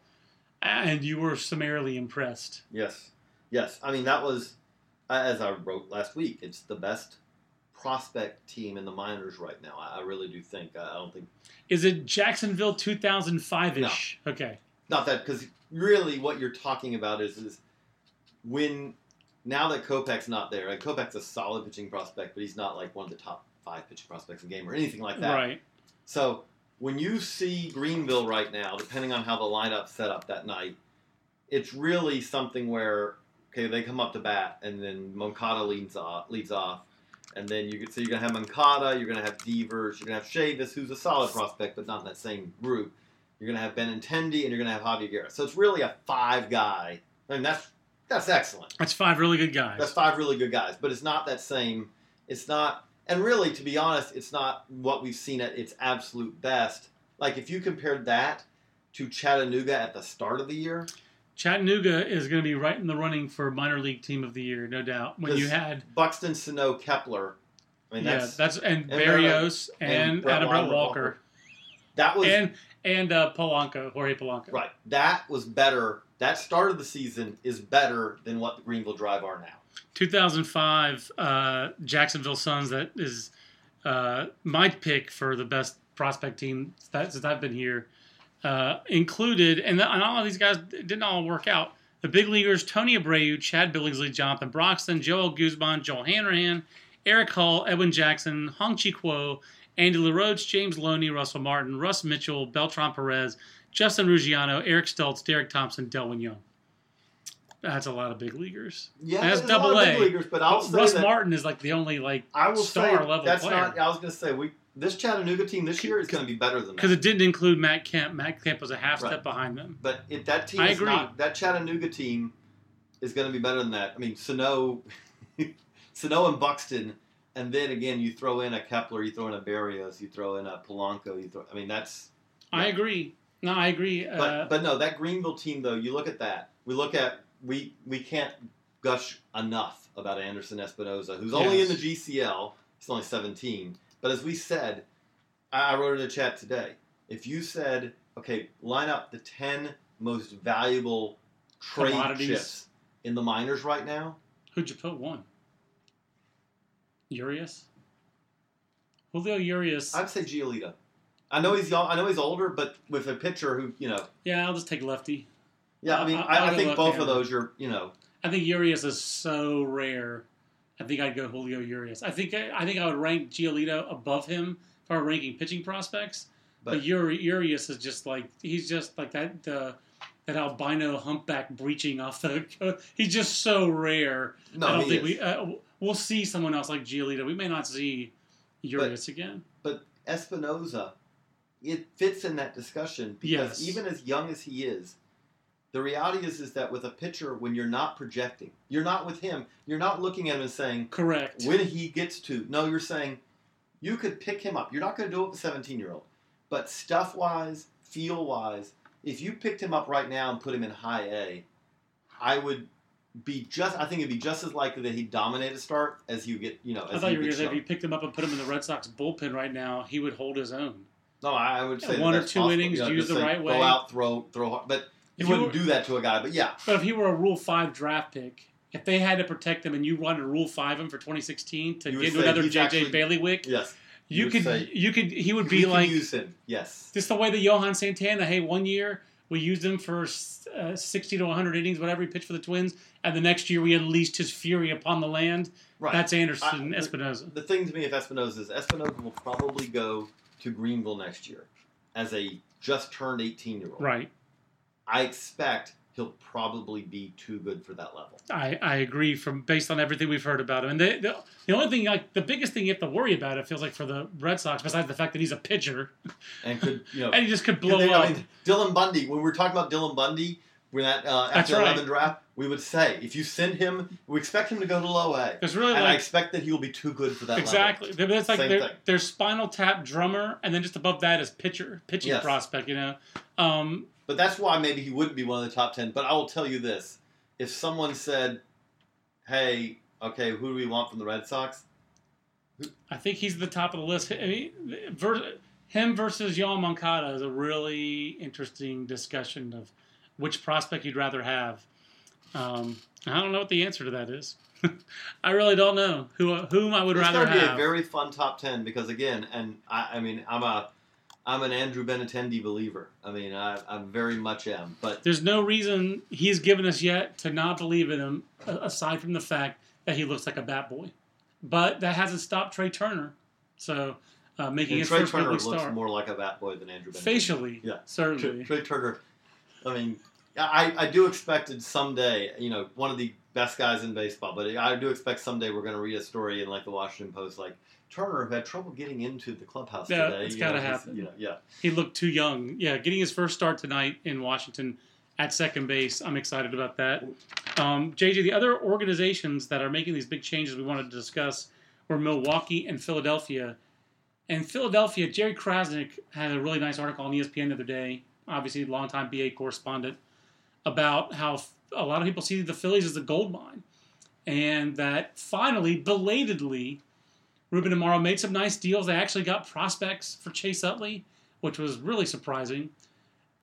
and you were summarily impressed. Yes, yes. I mean that was as I wrote last week. It's the best prospect team in the minors right now. I, I really do think. I, I don't think Is it Jacksonville 2005 ish? Okay. not that because really what you're talking about is is when now that Kopech's not there. Like Kopech's a solid pitching prospect, but he's not like one of the top five pitching prospects in the game or anything like that. Right. So when you see Greenville right now, depending on how the lineup's set up that night, it's really something where okay they come up to bat and then Moncada leads off, leads off, and then you can so you're gonna have Moncada, you're gonna have Devers, you're gonna have Chavis, who's a solid prospect but not in that same group. You're gonna have Benintendi and you're gonna have Javier Guerra. So it's really a five guy. I mean that's that's excellent. That's five really good guys. That's five really good guys, but it's not that same. It's not, and really, to be honest, it's not what we've seen at its absolute best. Like if you compared that to Chattanooga at the start of the year, Chattanooga is going to be right in the running for minor league team of the year, no doubt. When you had Buxton, Sano, Kepler. I mean, yeah, that's, that's and, and Berrios and and, Brett Adam Brett Walker. Walker, that was and and uh, Polanco, Jorge Polanco. right. That was better. That start of the season is better than what the Greenville Drive are now. 2005 uh, Jacksonville Suns. That is uh, my pick for the best prospect team that, since I've been here. Uh, included, and, and all of these guys didn't all work out. The big leaguers: Tony Abreu, Chad Billingsley, Jonathan Broxton, Joel Guzman, Joel Hanrahan, Eric Hall, Edwin Jackson, Hong Chi Kuo, Andy LaRoche, James Loney, Russell Martin, Russ Mitchell, Beltran Perez, Justin Ruggiano, Eric Stultz, Derek Thompson, Delwin Young. That's a lot of big leaguers. Yeah, That's there's a lot double of big A. leaguers, but I'll say Russ that Martin is like the only like I will star say level that's player. not. I was going to say we this Chattanooga team this year is going to be better than that because it didn't include Matt Kemp. Matt Kemp was a half step behind them. But if that team I agree. not that Chattanooga team is going to be better than that. I mean, Sano, *laughs* Sano and Buxton, and then again you throw in a Kepler, you throw in a Berrios, you throw in a Polanco. You throw. I mean, that's. I agree. No, I agree. But uh, but no, that Greenville team though. You look at that. We look at we we can't gush enough about Anderson Espinoza, who's only in the GCL. He's only 17. But as we said, I wrote in the chat today. If you said, okay, line up the 10 most valuable trade chips in the minors right now, who'd you put one? Urias. Julio Urias. I'd say Giolito. I know he's I know he's older, but with a pitcher who you know, yeah, I'll just take lefty. Yeah. I mean, I- I, I think both of those you're you know I think Urias is so rare. I think I'd go Julio Urias. I think I think I would rank Giolito above him if I were ranking pitching prospects. But, But- Uri, Urias is just like he's just like that uh, that albino humpback breaching off the. *laughs* He's just so rare. no. I don't he think is. we uh, we'll see someone else like Giolito. We may not see Urias again. But Espinoza, it fits in that discussion because Yes. even as young as he is, the reality is is that with a pitcher, when you're not projecting, you're not with him, you're not looking at him and saying Correct. when he gets to. No, you're saying you could pick him up. You're not going to do it with a 17 year old, but stuff wise, feel wise, if you picked him up right now and put him in high A, I would be just. I think it'd be just as likely that he'd dominate a start as you get. You know, I thought you were going to say if you picked him up and put him in the Red Sox bullpen right now, he would hold his own. No, I would say that One or two possible. innings, You know, use the right way. Go out, throw, throw hard. But you you wouldn't were- do that to a guy. But yeah, But if he were a Rule Five draft pick, if they had to protect him and you wanted to Rule Five him for 2016 to You get into another JJ actually- Baileywick, yes, you would could say, you could he would be like use him. Yes, just the way that Johan Santana. Hey, one year we used him for uh, 60 to 100 innings, whatever he pitched for the Twins, and the next year we unleashed his fury upon the land. right. That's Anderson I- Espinoza. the thing to me, if Espinoza is Espinoza will probably go to Greenville next year as a just turned 18 year old. Right. I expect he'll probably be too good for that level. I, I agree from based on everything we've heard about him. And the, the the only thing like the biggest thing you have to worry about it feels like for the Red Sox, besides the fact that he's a pitcher And could you know? *laughs* and he just could blow they- up. I mean, Dylan Bundy. When we were talking about Dylan Bundy, when that uh, after right. 11 draft, we would say if you send him, we expect him to go to low A. There's really and I expect that he will be too good for that exactly. level. It's like their, their spinal tap drummer, and then just above that is pitcher pitching Yes. prospect. You know, um, But that's why maybe he wouldn't be one of the top 10. But I will tell you this. If someone said, hey, okay, who do we want from the Red Sox? I think he's at the top of the list. I mean, him versus Yoan Moncada is a really interesting discussion of which prospect you'd rather have. Um, I don't know what the answer to that is. *laughs* I really don't know who whom I would it's rather going to be a very fun top 10 because, again, and I, I mean, I'm a. I'm an Andrew Benintendi believer. I mean, I, I very much am. But There's no reason he's given us yet to not believe in him, aside from the fact that he looks like a bat boy. But that hasn't stopped Trea Turner, so uh, making his Trea first Turner looks start. more like a bat boy than Andrew Benintendi. Facially, Yeah. Trea, certainly. Trea Turner. I mean, I, I do expect it someday. You know, one of the best guys in baseball. But I do expect someday we're going to read a story in like the Washington Post, like Turner who had trouble getting into the clubhouse Yeah, today. it's you gotta happen. You know, yeah. He looked too young. Yeah, getting his first start tonight in Washington at second base. I'm excited about that. Um, JJ, the other organizations that are making these big changes we wanted to discuss were Milwaukee and Philadelphia. And Philadelphia, Jerry Crasnick had a really nice article on ESPN the other day. Obviously, longtime BA correspondent. about how a lot of people see the Phillies as a gold mine, and that finally, belatedly, Ruben Amaro made some nice deals. They actually got prospects for Chase Utley, which was really surprising.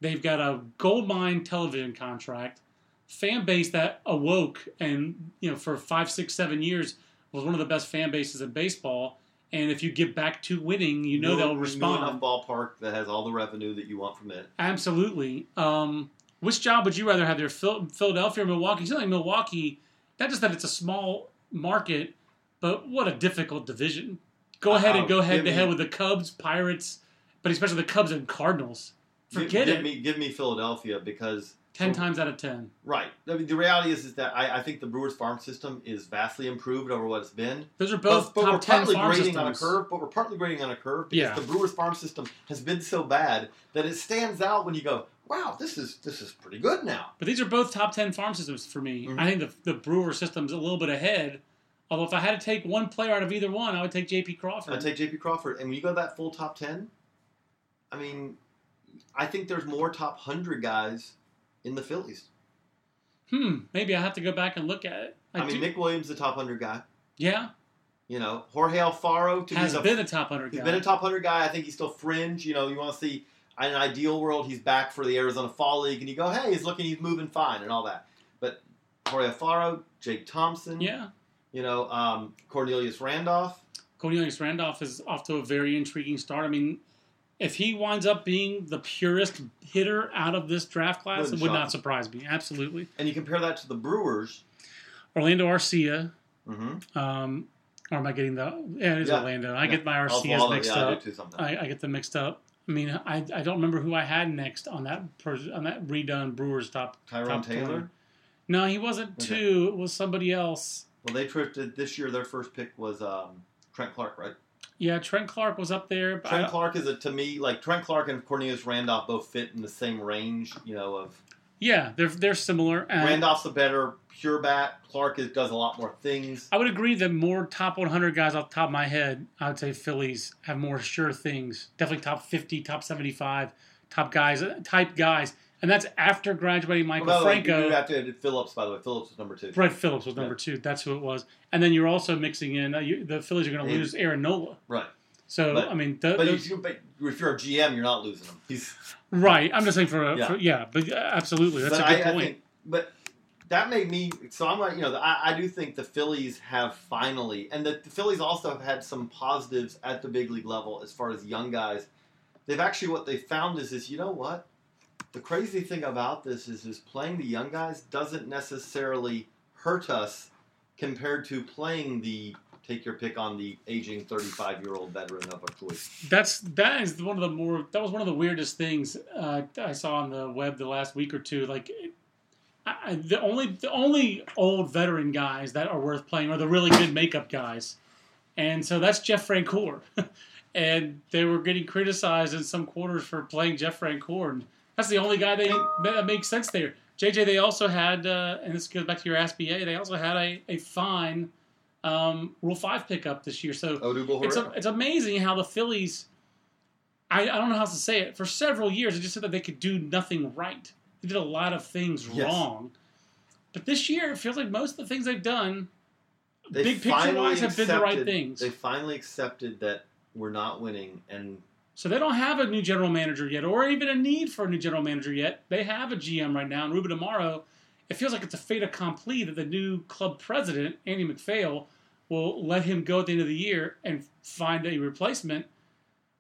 They've got a gold mine television contract, fan base that awoke, and you know for five, six, seven years was one of the best fan bases in baseball. And if you get back to winning, you know New- they'll respond. enough ballpark that has all the revenue that you want from it. Absolutely. Um, which job would you rather have there, Philadelphia or Milwaukee? Something like Milwaukee, not just that it's a small market, but what a difficult division. Go ahead and go head to head with the Cubs, Pirates, but especially the Cubs and Cardinals. Give- Forget give it. Me, give me Philadelphia because Ten times out of ten. Right. I mean, the reality is, is that I, I think the Brewers farm system is vastly improved over what it's been. Those are both but, but we're partly farm grading systems. on a curve. But we're partly grading on a curve because Yeah. the Brewers farm system has been so bad that it stands out when you go, "Wow, this is this is pretty good now." But these are both top ten farm systems for me. Mhm. I think the the Brewer system's a little bit ahead. Although if I had to take one player out of either one, I would take J.P. Crawford. I'd take J.P. Crawford, and when you go that full top ten, I mean, I think there's more top hundred guys in the Phillies. hmm, maybe I have to go back and look at it. I, I, mean, do, Nick Williams, the top hundred guy. yeah, You know, Jorge Alfaro to has be the been a top hundred He's guy. He's been a top hundred guy. I think he's still fringe. You know, you want to see in an ideal world, he's back for the Arizona Fall League, and you go, hey, he's looking, he's moving fine, and all that. But Jorge Alfaro, Jake Thompson, yeah, you know, um, Cornelius Randolph. Cornelius Randolph is off to a very intriguing start. I mean, if he winds up being the purest hitter out of this draft class, Wouldn't it would shock not surprise me. Absolutely. And you compare that to the Brewers. Orlando Arcia. Mm-hmm. Um, or am I getting the? Yeah, it is Yeah. Orlando. I get my Arcias mixed yeah, up. sometimes. I, I get them mixed up. I mean, I, I don't remember who I had next on that on that redone Brewers top. Tyrone top Taylor. 20. No, he wasn't Okay. two. It was somebody else. Well, they drifted this year. Their first pick was um, Trent Clark, right? Yeah, Trent Clark was up there. Trent Clark is a to me like Trent Clark and Cornelius Randolph both fit in the same range. You know of yeah, they're they're similar. And Randolph's a better pure bat. Clark is, does a lot more things. I would agree that more top 100 guys off the top of my head, I would say Phillies have more sure things. Definitely top 50, top 75, top guys, type guys. And that's after graduating Michael Well, the way, Franco. You have to add Phillips, by the way. Phillips was number two. Brett Phillips was Yeah. number two. That's who it was. And then you're also mixing in, uh, you, the Phillies are going to lose Aaron Nola. Right. So, But- I mean, th- But, those- if, you, but if you're a GM, you're not losing him. He's, *laughs* right. I'm just saying for, a, Yeah. for yeah, but uh, absolutely. That's but a good I, I point. think, but that made me. So I'm like, you know, I, I do think the Phillies have finally, and the, the Phillies also have had some positives at the big league level as far as young guys. They've actually what they found is is you know what, the crazy thing about this is is playing the young guys doesn't necessarily hurt us compared to playing the take your pick on the aging 35 year old veteran of a choice. That's that is one of the more that was one of the weirdest things uh, I saw on the web the last week or two. Like, I, the only the only old veteran guys that are worth playing are the really good makeup guys, and so that's Jeff Francoeur, *laughs* and they were getting criticized in some quarters for playing Jeff Francoeur. That's the only guy they that makes sense there. JJ, they also had, uh, and this goes back to your SBA. They also had a a fine um, Rule Five pickup this year. So it's, a, it's amazing how the Phillies. I, I don't know how else to say it. For several years, it just said that they could do nothing right. They did a lot of things Yes. wrong. But this year, it feels like most of the things they've done, They big picture wise, have been the right things. They finally accepted that we're not winning, and So they don't have a new general manager yet, or even a need for a new general manager yet. They have a GM right now, and Ruben Amaro. It feels like it's a fait accompli that the new club president, Andy MacPhail, will let him go at the end of the year and find a replacement.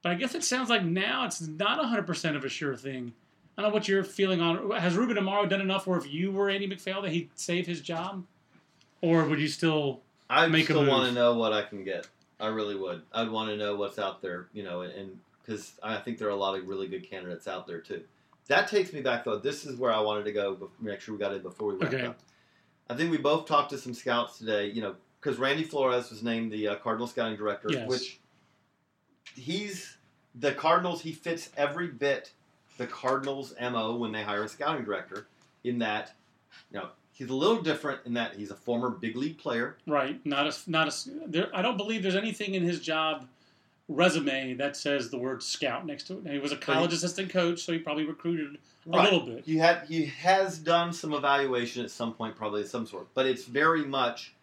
But I guess it sounds like now it's not 100% of a sure thing. I don't know what you're feeling on. Has Ruben Amaro done enough where if you were Andy MacPhail that he'd save his job? Or would you still. I Make a still want to know what I can get. I really would. I'd want to know what's out there, you know, and because I think there are a lot of really good candidates out there too. That takes me back though. This is where I wanted to go. Make sure we got in before we wrap Okay. up. I think we both talked to some scouts today. You know, because Randy Flores was named the uh, Cardinal scouting director, Yes. which he's the Cardinals. He fits every bit the Cardinals' mo when they hire a scouting director. In that, you know, he's a little different in that he's a former big league player. Right. Not a. Not a there, I don't believe there's anything in his job resume that says the word scout next to it. And he was a college he- assistant coach, so he probably recruited a Right. little bit. He had he has done some evaluation at some point, probably of some sort, but it's very much.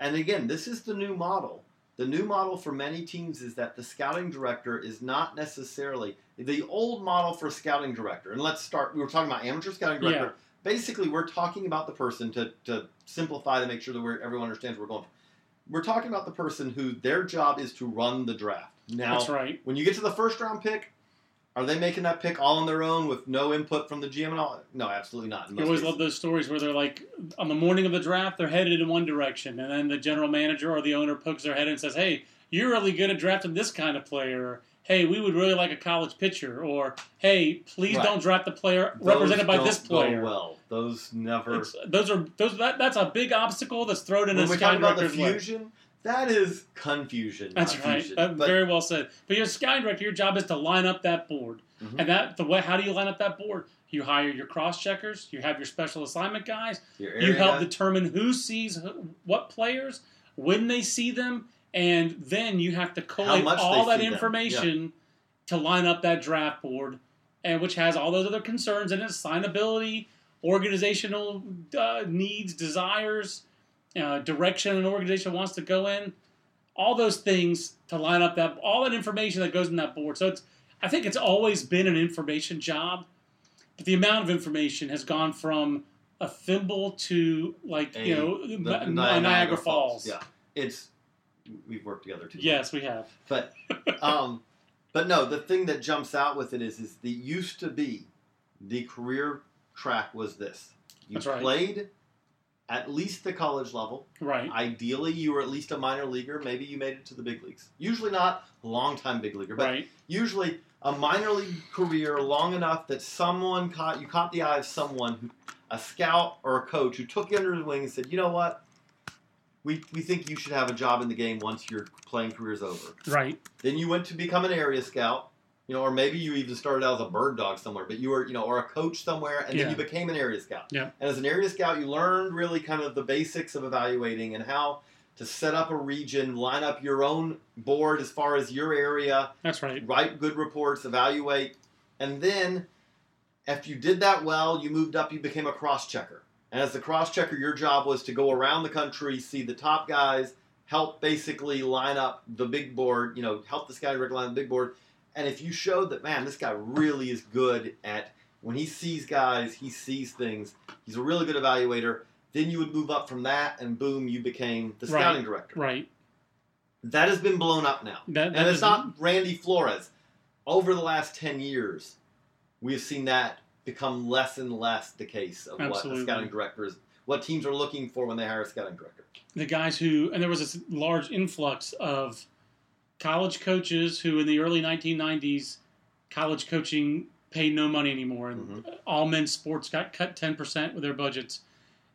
And again, this is the new model. The new model for many teams is that the scouting director is not necessarily the old model for scouting director. And let's start. We were talking about amateur scouting director. Yeah. Basically, we're talking about the person to, to simplify to make sure that we're, everyone understands where we're going. We're talking about the person who their job is to run the draft. Now, That's right. when you get to the first round pick, are they making that pick all on their own with no input from the GM and all? No, absolutely not. You always cases. love those stories where they're like, on the morning of the draft, they're headed in one direction, and then the general manager or the owner pokes their head and says, "Hey, you're really good at drafting this kind of player." Hey, we would really like a college pitcher, or hey, please Right. don't draft the player Those represented by this player. well, those never. It's, those are those. That, that's a big obstacle that's thrown in when we scouting talk about the director's way. fusion, that is confusion. That's right. Fusion. Uh, very well said. But a scouting director. Your job is to line up that board, Mhm. and that the way. How do you line up that board? You hire your cross checkers. You have your special assignment guys. your You help guy- determine who sees who- what players, when they see them, and then you have to collate all that information to line up that draft board, and which has all those other concerns in it: signability, organizational uh, needs, desires, uh, direction an organization wants to go in. All those things to line up that all that information that goes in that board. So it's I think it's always been an information job, but the amount of information has gone from a thimble to like you know the- the Niagara, Falls. Yeah, it's we've worked together too. Yes, we have. but *laughs* um, but no, the thing that jumps out with it is is the used to be the career track was this. You That's right. played at least the college level. Right. Ideally, you were at least a minor leaguer. Maybe you made it to the big leagues. Usually not a long time big leaguer, but Right. usually a minor league career long enough that someone caught you caught the eye of someone who a scout or a coach who took you under his wing and said, you know what? We, we think you should have a job in the game once your playing career is over. Right. Then you went to become an area scout, you know, or maybe you even started out as a bird dog somewhere, but you were, you know, or a coach somewhere, and Yeah. then you became an area scout. Yeah. And as an area scout, you learned really kind of the basics of evaluating and how to set up a region, line up your own board as far as your area, That's right. write good reports, evaluate, and then after you did that well, you moved up, you became a cross checker. And as the cross checker, your job was to go around the country, see the top guys, help basically line up the big board, you know, help this guy line the big board. And if you showed that, man, this guy really is good at when he sees guys, he sees things, he's a really good evaluator, then you would move up from that, and boom, you became the Right. scouting director. Right. That has been blown up now. That, that And it's not Randy Flores. Over the last 10 years, we have seen that become less and less the case of what Absolutely. a scouting director is, what teams are looking for when they hire a scouting director. the guys who and there was this large influx of college coaches who in the early 1990s college coaching paid no money anymore and Mhm. all men's sports got cut 10% with their budgets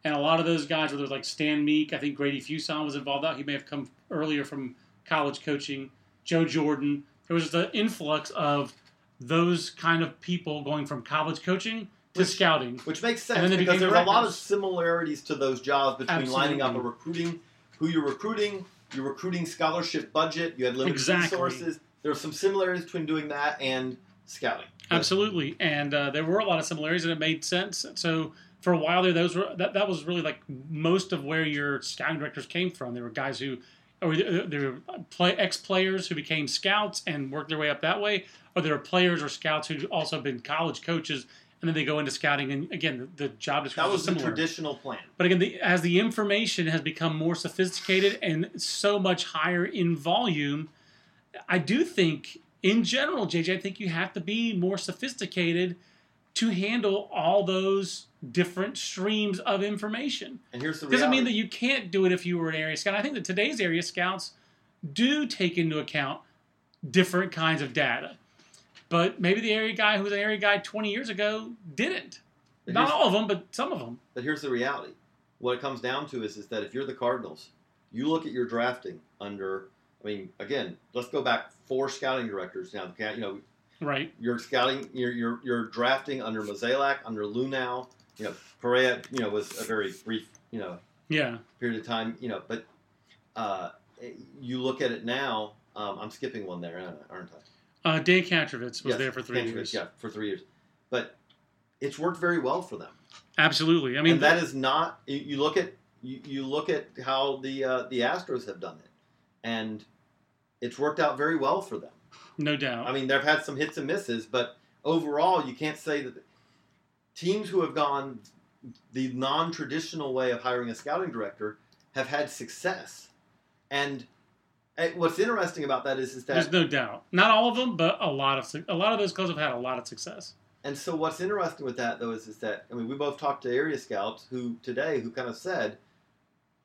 and a lot of those guys whether it was like stan meek i think grady fuson was involved out he may have come earlier from college coaching joe jordan there was just an influx of those kind of people going from college coaching to Which- scouting Which makes And sense they because there's a lot of similarities to those jobs between lining up a recruiting, who you're recruiting, your recruiting scholarship budget, you had limited Exactly. resources. There are some similarities between doing that and scouting. Absolutely, and uh, there were a lot of similarities, and it made sense. So for a while there, those were that, that was really like most of where your scouting directors came from. There were guys who, or uh, there were play, ex players who became scouts and worked their way up that way, or there were players or scouts who also been college coaches, and then they go into scouting. And again, the, the job That was the traditional plan. But again, the, as the information has become more sophisticated and so much higher in volume, I do think, in general, JJ, I think you have to be more sophisticated to handle all those different streams of information. And here's the Doesn't mean that you can't do it if you were an area scout. I think that today's area scouts do take into account different kinds of data. But maybe the area guy who was an area guy 20 years ago didn't. But Not all of them, but some of them. But here's the reality. What it comes down to is, is that if you're the Cardinals, you look at your drafting under. I mean, again, let's go back four scouting directors now. You know, Right. you're scouting, you're you're, you're drafting under Mozeliak, under Luhnow. You know, Perea, you know, was a very brief, you know, Yeah. period of time. You know, but uh, you look at it now. Um, I'm skipping one there, aren't I? Uh, Dan Kantrovitz was yes, there for three years. Yeah, for three years. But it's worked very well for them. Absolutely. I mean, and that is not. You, you look at you, you look at how the uh, the Astros have done it, and it's worked out very well for them. No doubt. I mean, they've had some hits and misses, but overall, you can't say that teams who have gone the non-traditional way of hiring a scouting director have had success. And eh, what's interesting about that is, is that there's no doubt. Not all of them, but a lot of a lot of those clubs have had a lot of success. And so, what's interesting with that though is, is that I mean, we both talked to area scouts who today who kind of said,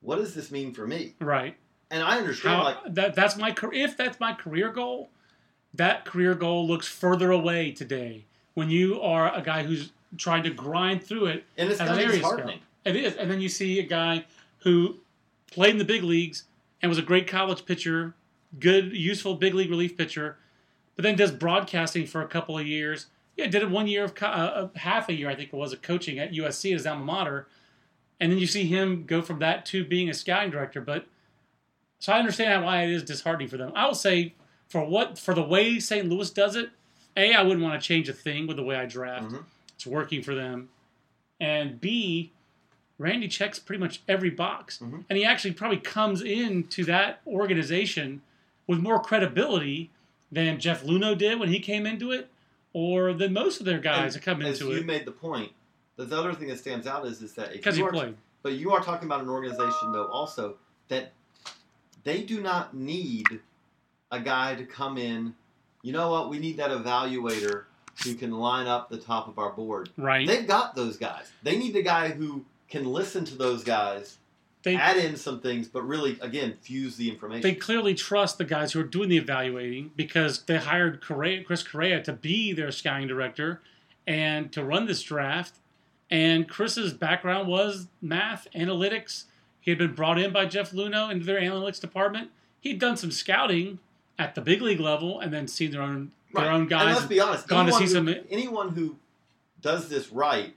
"What does this mean for me?" Right. And I understand How, like that. That's my if that's my career goal. That career goal looks further away today when you are a guy who's trying to grind through it and it's kind an of area disheartening. It is, and then you see a guy who played in the big leagues and was a great college pitcher, good, useful big league relief pitcher, but then does broadcasting for a couple of years. Yeah, did it one year of co- uh, half a year, I think it was, of coaching at USC at his alma mater, and then you see him go from that to being a scouting director. But so I understand why it is disheartening for them. I will say for what for the way St. Louis does it, a I wouldn't want to change a thing with the way I draft. Mhm. It's working for them, and B Randy checks pretty much every box. Mhm. And he actually probably comes into that organization with more credibility than Jeff Luhnow did when he came into it, or than most of their guys And that come into you it You made the point, the the other thing that stands out is is that because he played. But you are talking about an organization, though, also that they do not need a guy to come in. You know what? We need that evaluator who can line up the top of our board. Right. They've got those guys. They need the guy who can listen to those guys, They, add in some things, but really, again, fuse the information. they clearly trust the guys who are doing the evaluating because they hired Correa, Chris Correa to be their scouting director and to run this draft. And Chris's background was math, analytics. He had been brought in by Jeff Luhnow into their analytics department. He'd done some scouting at the big league level and then seen their own their Right. own And guys. let's be honest. gone to anyone, see who, some- anyone who does this right,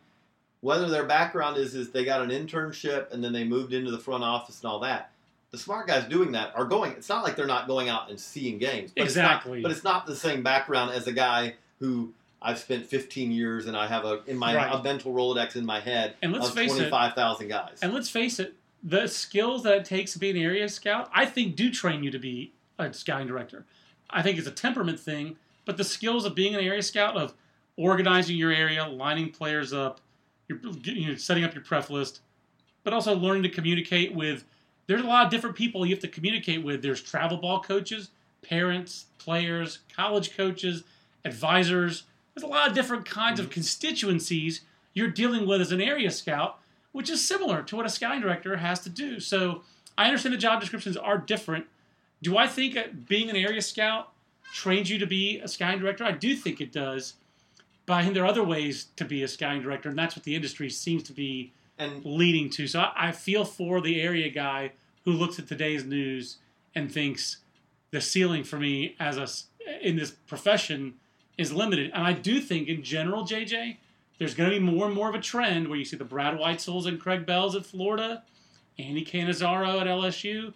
whether their background is is they got an internship and then they moved into the front office and all that. The smart guys doing that are going. It's not like they're not going out and seeing games. But Exactly. It's not, but it's not the same background as a guy who I've spent 15 years and I have a in my Right. a mental Rolodex in my head And let's of 25,000 guys. And let's face it, the skills that it takes to be an area scout, I think, do train you to be a scouting director. I think it's a temperament thing, but the skills of being an area scout, of organizing your area, lining players up, you're, you know, setting up your pref list, but also learning to communicate with. There's a lot of different people you have to communicate with. There's travel ball coaches, parents, players, college coaches, advisors. There's a lot of different kinds of mm-hmm. constituencies you're dealing with as an area scout, which is similar to what a scouting director has to do. So I understand the job descriptions are different. Do I think being an area scout trains you to be a scouting director? I do think it does. But I think there are other ways to be a scouting director, and that's what the industry seems to be and leading to. So I, I feel for the area guy who looks at today's news and thinks the ceiling for me as a in this profession is limited. And I do think in general, JJ, there's going to be more and more of a trend where you see the Brad Weitzel's and Craig Bells at Florida, Andy Cannizaro at LSU.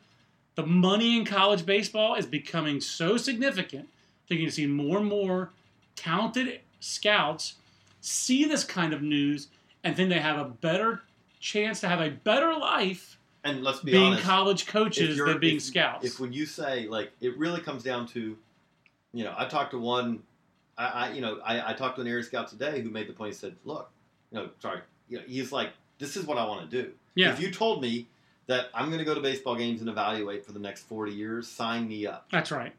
The money in college baseball is becoming so significant. that You're going to see more and more talented scouts see this kind of news and think they have a better chance to have a better life and let's be being honest. college coaches than being if- scouts. If when you say like, it really comes down to, you know, I talked to one, I, I you know, I, I talked to an area scout today who made the point. He said, "Look, you know, sorry, you know, he's like, this is what I want to do. yeah, If you told me that I'm going to go to baseball games and evaluate for the next 40 years, sign me up. that's right.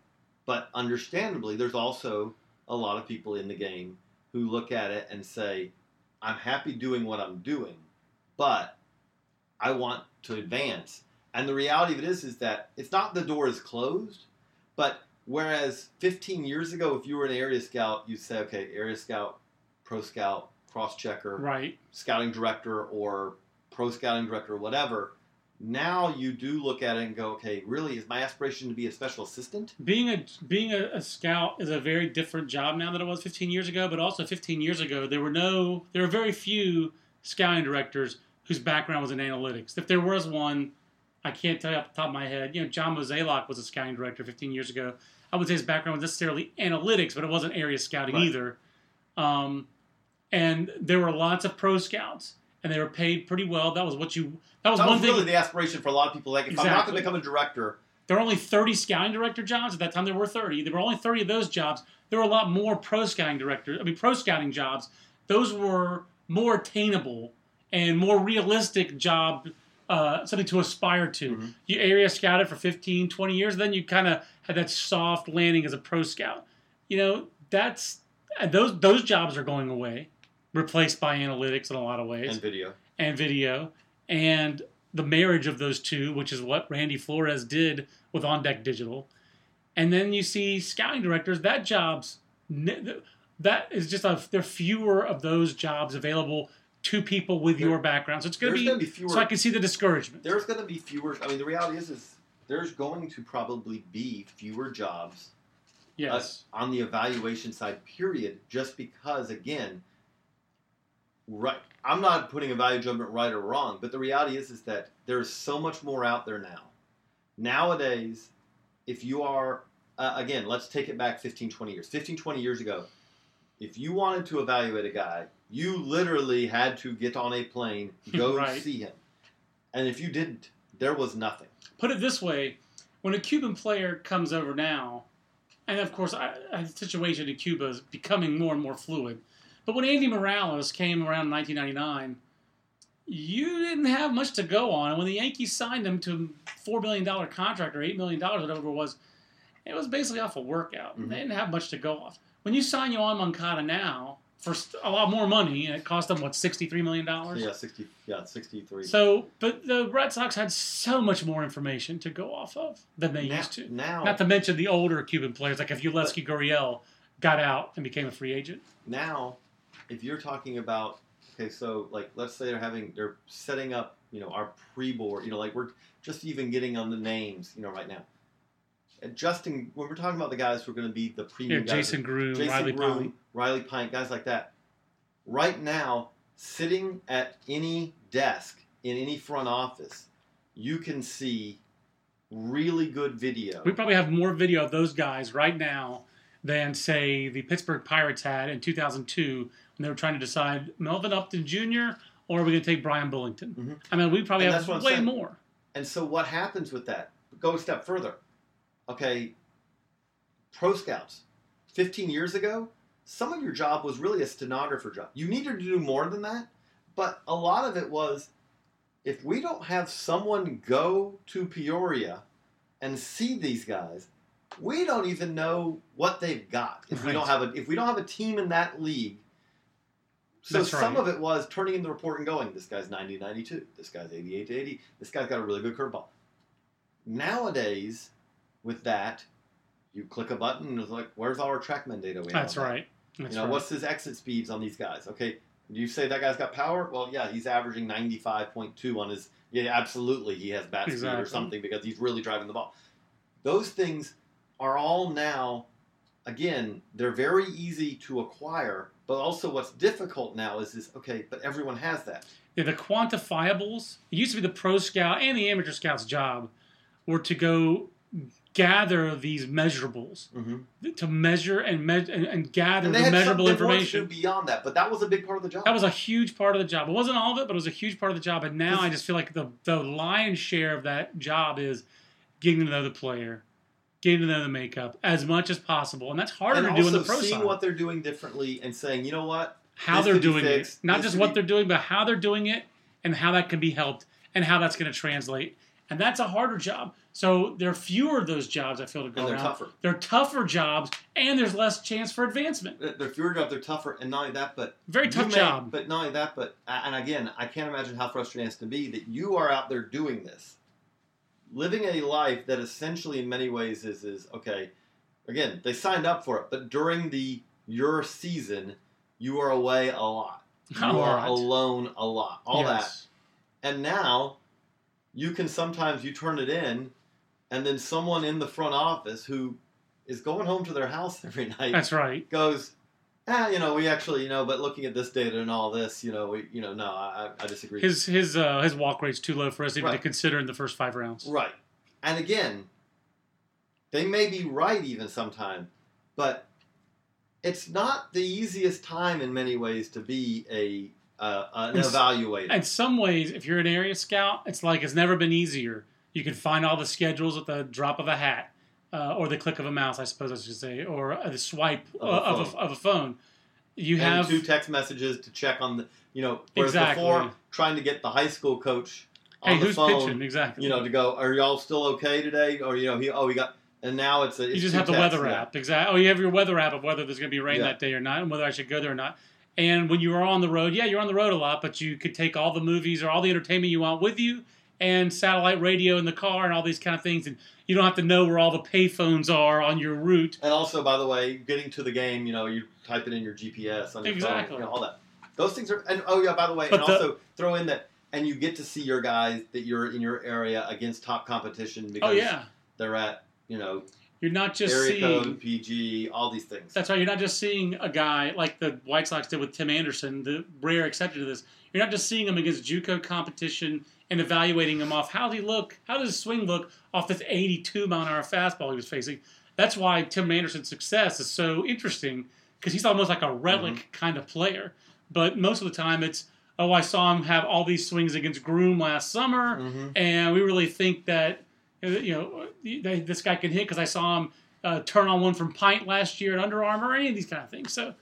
But understandably, there's also a lot of people in the game who look at it and say, I'm happy doing what I'm doing, but I want to advance. And the reality of it is, is that it's not the door is closed, but whereas 15 years ago, if you were an area scout, you'd say, okay, area scout, pro scout, cross checker, Right. scouting director, or pro scouting director, or whatever. Now you do look at it and go, okay, really, is my aspiration to be a special assistant? Being a being a, a scout is a very different job now than it was 15 years ago. But also 15 years ago, there were no there were very few scouting directors whose background was in analytics. If there was one, I can't tell you off the top of my head. You know, John Mozeliak was a scouting director 15 years ago. I would say his background was necessarily analytics, but it wasn't area scouting Right. either. Um, and there were lots of pro scouts, and they were paid pretty well. That was what you. That was That one was thing. really the aspiration for a lot of people. Like, if I'm not Exactly. going to become a director, there were only 30 scouting director jobs. At that time, there were 30. There were only 30 of those jobs. There were a lot more pro scouting director. I mean, pro scouting jobs. Those were more attainable and more realistic job, uh, something to aspire to. Mhm. You area scouted for 15, 20 years, then you kind of had that soft landing as a pro scout. You know, that's those those jobs are going away, replaced by analytics in a lot of ways and video. and video, and the marriage of those two, which is what Randy Flores did with On Deck Digital. And then you see scouting directors. That job's that is just a there are fewer of those jobs available to people with There- your background. So it's going to be, gonna be fewer- So I can see the discouragement. There's going to be fewer. I mean, the reality is, is there's going to probably be fewer jobs yes. uh, on the evaluation side. Period. Just because, again, right. I'm not putting a value judgment right or wrong, but the reality is, is that there's so much more out there now. Nowadays, if you are, uh, again, let's take it back 15, 20 years. 15, 20 years ago, if you wanted to evaluate a guy, you literally had to get on a plane, *laughs* go Right. see him. And if you didn't, there was nothing. Put it this way: when a Cuban player comes over now, and of course, I, I, the situation in Cuba is becoming more and more fluid. But when Andy Morales came around in 1999, you didn't have much to go on. And when the Yankees signed him to a four million dollar contract or eight million dollars, whatever it was, it was basically off a workout. Mhm. They didn't have much to go off. When you sign Yoan Moncada now for a lot more money, and it cost them what 63 million dollars. Yeah, 60, yeah, 63. So, but the Red Sox had so much more information to go off of than they now, used to. now, Not to mention the older Cuban players, like if Yulieski Gurriel got out and became a free agent. now, if you're talking about, okay, so like, let's say they're having, they're setting up, you know, our pre-board, you know, like we're just even getting on the names, you know, right now. Adjusting, when we're talking about the guys who are going to be the Yeah, premium guys, Jason Groome, Jason Riley Groome, Pint. Riley Pint, guys like that. Right now, sitting at any desk in any front office, you can see really good video. We probably have more video of those guys right now than, say, the Pittsburgh Pirates had in 2002 when they were trying to decide Melvin Upton Jr. or are we going to take Bryan Bullington? Mhm. I mean, we probably And have that's what I'm way saying. more. And so what happens with that? Go a step further. Okay, pro scouts. 15 years ago, some of your job was really a stenographer job. You needed to do more than that, but a lot of it was if we don't have someone go to Peoria and see these guys, we don't even know what they've got. If we don't have a if we don't have a team in that league. So That's some right. of it was turning in the report and going, this guy's 90 92, this guy's 88 to 80, this guy's got a really good curveball. Nowadays, with that, you click a button and it's like, where's all our trackman data? We That's right. That's you know, right. what's his exit speeds on these guys? Okay, do you say that guy's got power? Well, yeah, he's averaging 95.2 on his. Yeah, absolutely, he has bat speed or something because he's really driving the ball. Those things are all now, again, they're very easy to acquire, but also what's difficult now is this. Okay, but everyone has that. Yeah, the quantifiables. It used to be the pro scout and the amateur scout's job were to go gather these measurables Mm-hmm. to measure and me- and, and gather And the measurable something more to information. beyond that, but that was a big part of the job. That was a huge part of the job. It wasn't all of it, but it was a huge part of the job. And now I just feel like the the lion's share of that job is getting to know the player, getting to know the makeup as much as possible, and that's harder and to do in the pro seeing side. what they're doing differently and saying, you know what, how this they're doing fixed, it, not just what be- they're doing, but how they're doing it and how that can be helped and how that's going to translate. And that's a harder job. So there are fewer of those jobs I feel to go and they're around. tougher. They're tougher jobs, and there's less chance for advancement. They're fewer jobs, they're tougher, and not only that, but Very tough may- job. But not only that, but and again, I can't imagine how frustrating it has to be that you are out there doing this, living a life that essentially, in many ways, is is okay. Again, they signed up for it, but during the your season, you are away a lot. *laughs* You A are lot. alone a lot. All that, and now you can sometimes you turn it in, and then someone in the front office who is going home to their house *laughs* every night That's right. goes, ah, you know, we actually, you know, but looking at this data and all this, you know, we, you know, no, I, I disagree. His his uh, his walk rate's too low for us even to consider in the first five rounds. Right. And again, they may be right even sometime, but it's not the easiest time in many ways to be a uh, an evaluator. In some ways, if you're an area scout, it's like it's never been easier. You can find all the schedules at the drop of a hat, uh, or the click of a mouse, I suppose I should say, or the swipe Of uh, a of, a, phone. of a phone. You and have two text messages to check on the, you know, whereas Exactly. before trying to get the high school coach on hey, the who's phone, pitching exactly? you know, to go, are y'all still okay today? Or you know, he oh he got, and now it's a it's you just have the weather yeah. app. Exactly. Oh, you have your weather app of whether there's going to be rain Yeah. that day or not, and whether I should go there or not. And when you are on the road, yeah, you're on the road a lot, but you could take all the movies or all the entertainment you want with you, and satellite radio in the car and all these kind of things, and you don't have to know where all the payphones are on your route. And also, by the way, getting to the game, you know, you type it in your GPS on your Exactly. phone, you know, all that. Those things are, and oh yeah, by the way, But and the- also throw in that, and you get to see your guys that you're in your area against top competition oh, because Oh yeah, they're at, you know, you're not just area seeing. code, PG, all these things. That's right. You're not just seeing a guy like the White Sox did with Tim Anderson, the rare exception to this. You're not just seeing him against JUCO competition and evaluating him off how does he look, how does his swing look off this 82 mile an hour fastball he was facing. That's why Tim Anderson's success is so interesting because he's almost like a relic kind of player. But most of the time, it's oh, I saw him have all these swings against Groome last summer, Mhm. and we really think that you know th- this guy can hit because I saw him uh, turn on one from Pint last year at Under Armour, any of these kind of things. So,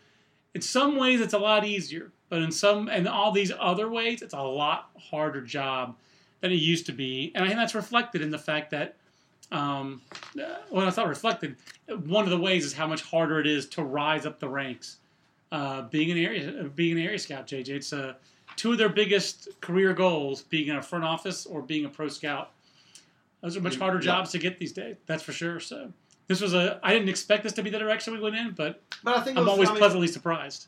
in some ways, it's a lot easier, but in some and all these other ways, it's a lot harder job than it used to be, and I think that's reflected in the fact that. Um, uh, well, it's not reflected. One of the ways is how much harder it is to rise up the ranks. Uh, being an area, being an area scout, JJ, it's uh, two of their biggest career goals: being in a front office or being a pro scout. Those are much harder yeah. jobs to get these days. That's for sure. So this was a. I didn't expect this to be the direction we went in, but But I think I'm was- always I mean, pleasantly surprised.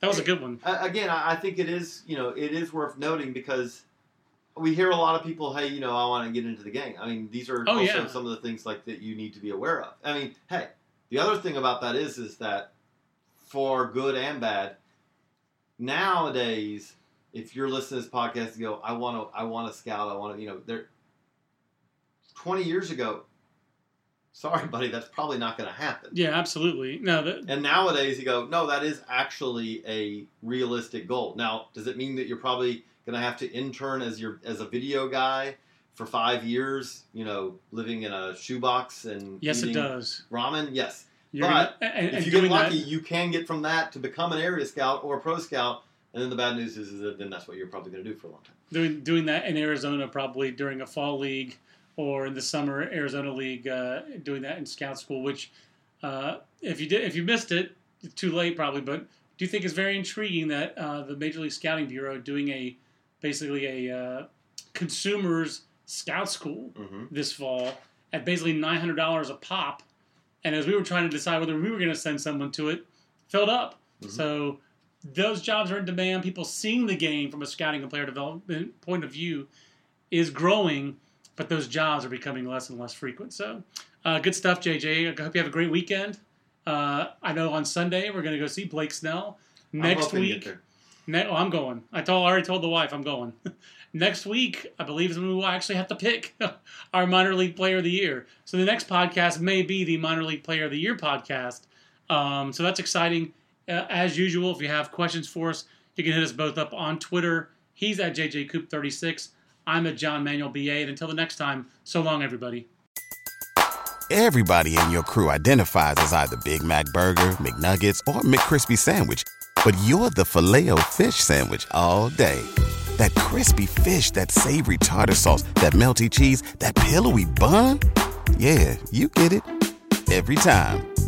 That was a good one. Uh, again, I I think it is, you know, it is worth noting because we hear a lot of people, hey, you know, I want to get into the game. I mean, these are Oh, also yeah. some of the things like that you need to be aware of. I mean, hey, the other thing about that is, is that for good and bad, nowadays, if you're listening to this podcast and go, I want to, I want to scout, I want to, you know, there. Twenty years ago, sorry, *laughs* buddy, that's probably not going to happen. Yeah, absolutely. No, the, And nowadays you go, no, that is actually a realistic goal. Now, does it mean that you're probably going to have to intern as your as a video guy for five years? You know, living in a shoebox and yes, it does. ramen. Yes, You're But gonna, and, if you get lucky, that, you can get from that to become an area scout or a pro scout. And then the bad news is, is that then that's what you're probably going to do for a long time. doing doing that in Arizona probably during a fall league or in the summer Arizona league, uh, doing that in scout school. Which, uh, if you did, if you missed it, it's too late probably. But do you think it's very intriguing that uh, the Major League Scouting Bureau doing a basically a uh, consumers scout school Mm-hmm. this fall at basically nine hundred dollars a pop, and as we were trying to decide whether we were going to send someone to it, filled up. Mhm. So those jobs are in demand. People seeing the game from a scouting and player development point of view is growing, but those jobs are becoming less and less frequent. So uh, good stuff, JJ. I hope you have a great weekend. Uh, I know on Sunday we're going to go see Blake Snell. Next week, Ne- oh, I'm going. I told I already told the wife I'm going. *laughs* next week, I believe is when we will actually have to pick *laughs* our minor league player of the year. So the next podcast may be the minor league player of the year podcast. Um, so that's exciting. Uh, as usual, if you have questions for us, you can hit us both up on Twitter. He's at JJCoop36. I'm at John Manuel BA. And until the next time, so long, everybody. Everybody in your crew identifies as either Big Mac Burger, McNuggets, or McCrispy Sandwich. But you're the filet fish Sandwich all day. That crispy fish, that savory tartar sauce, that melty cheese, that pillowy bun. Yeah, you get it. Every time.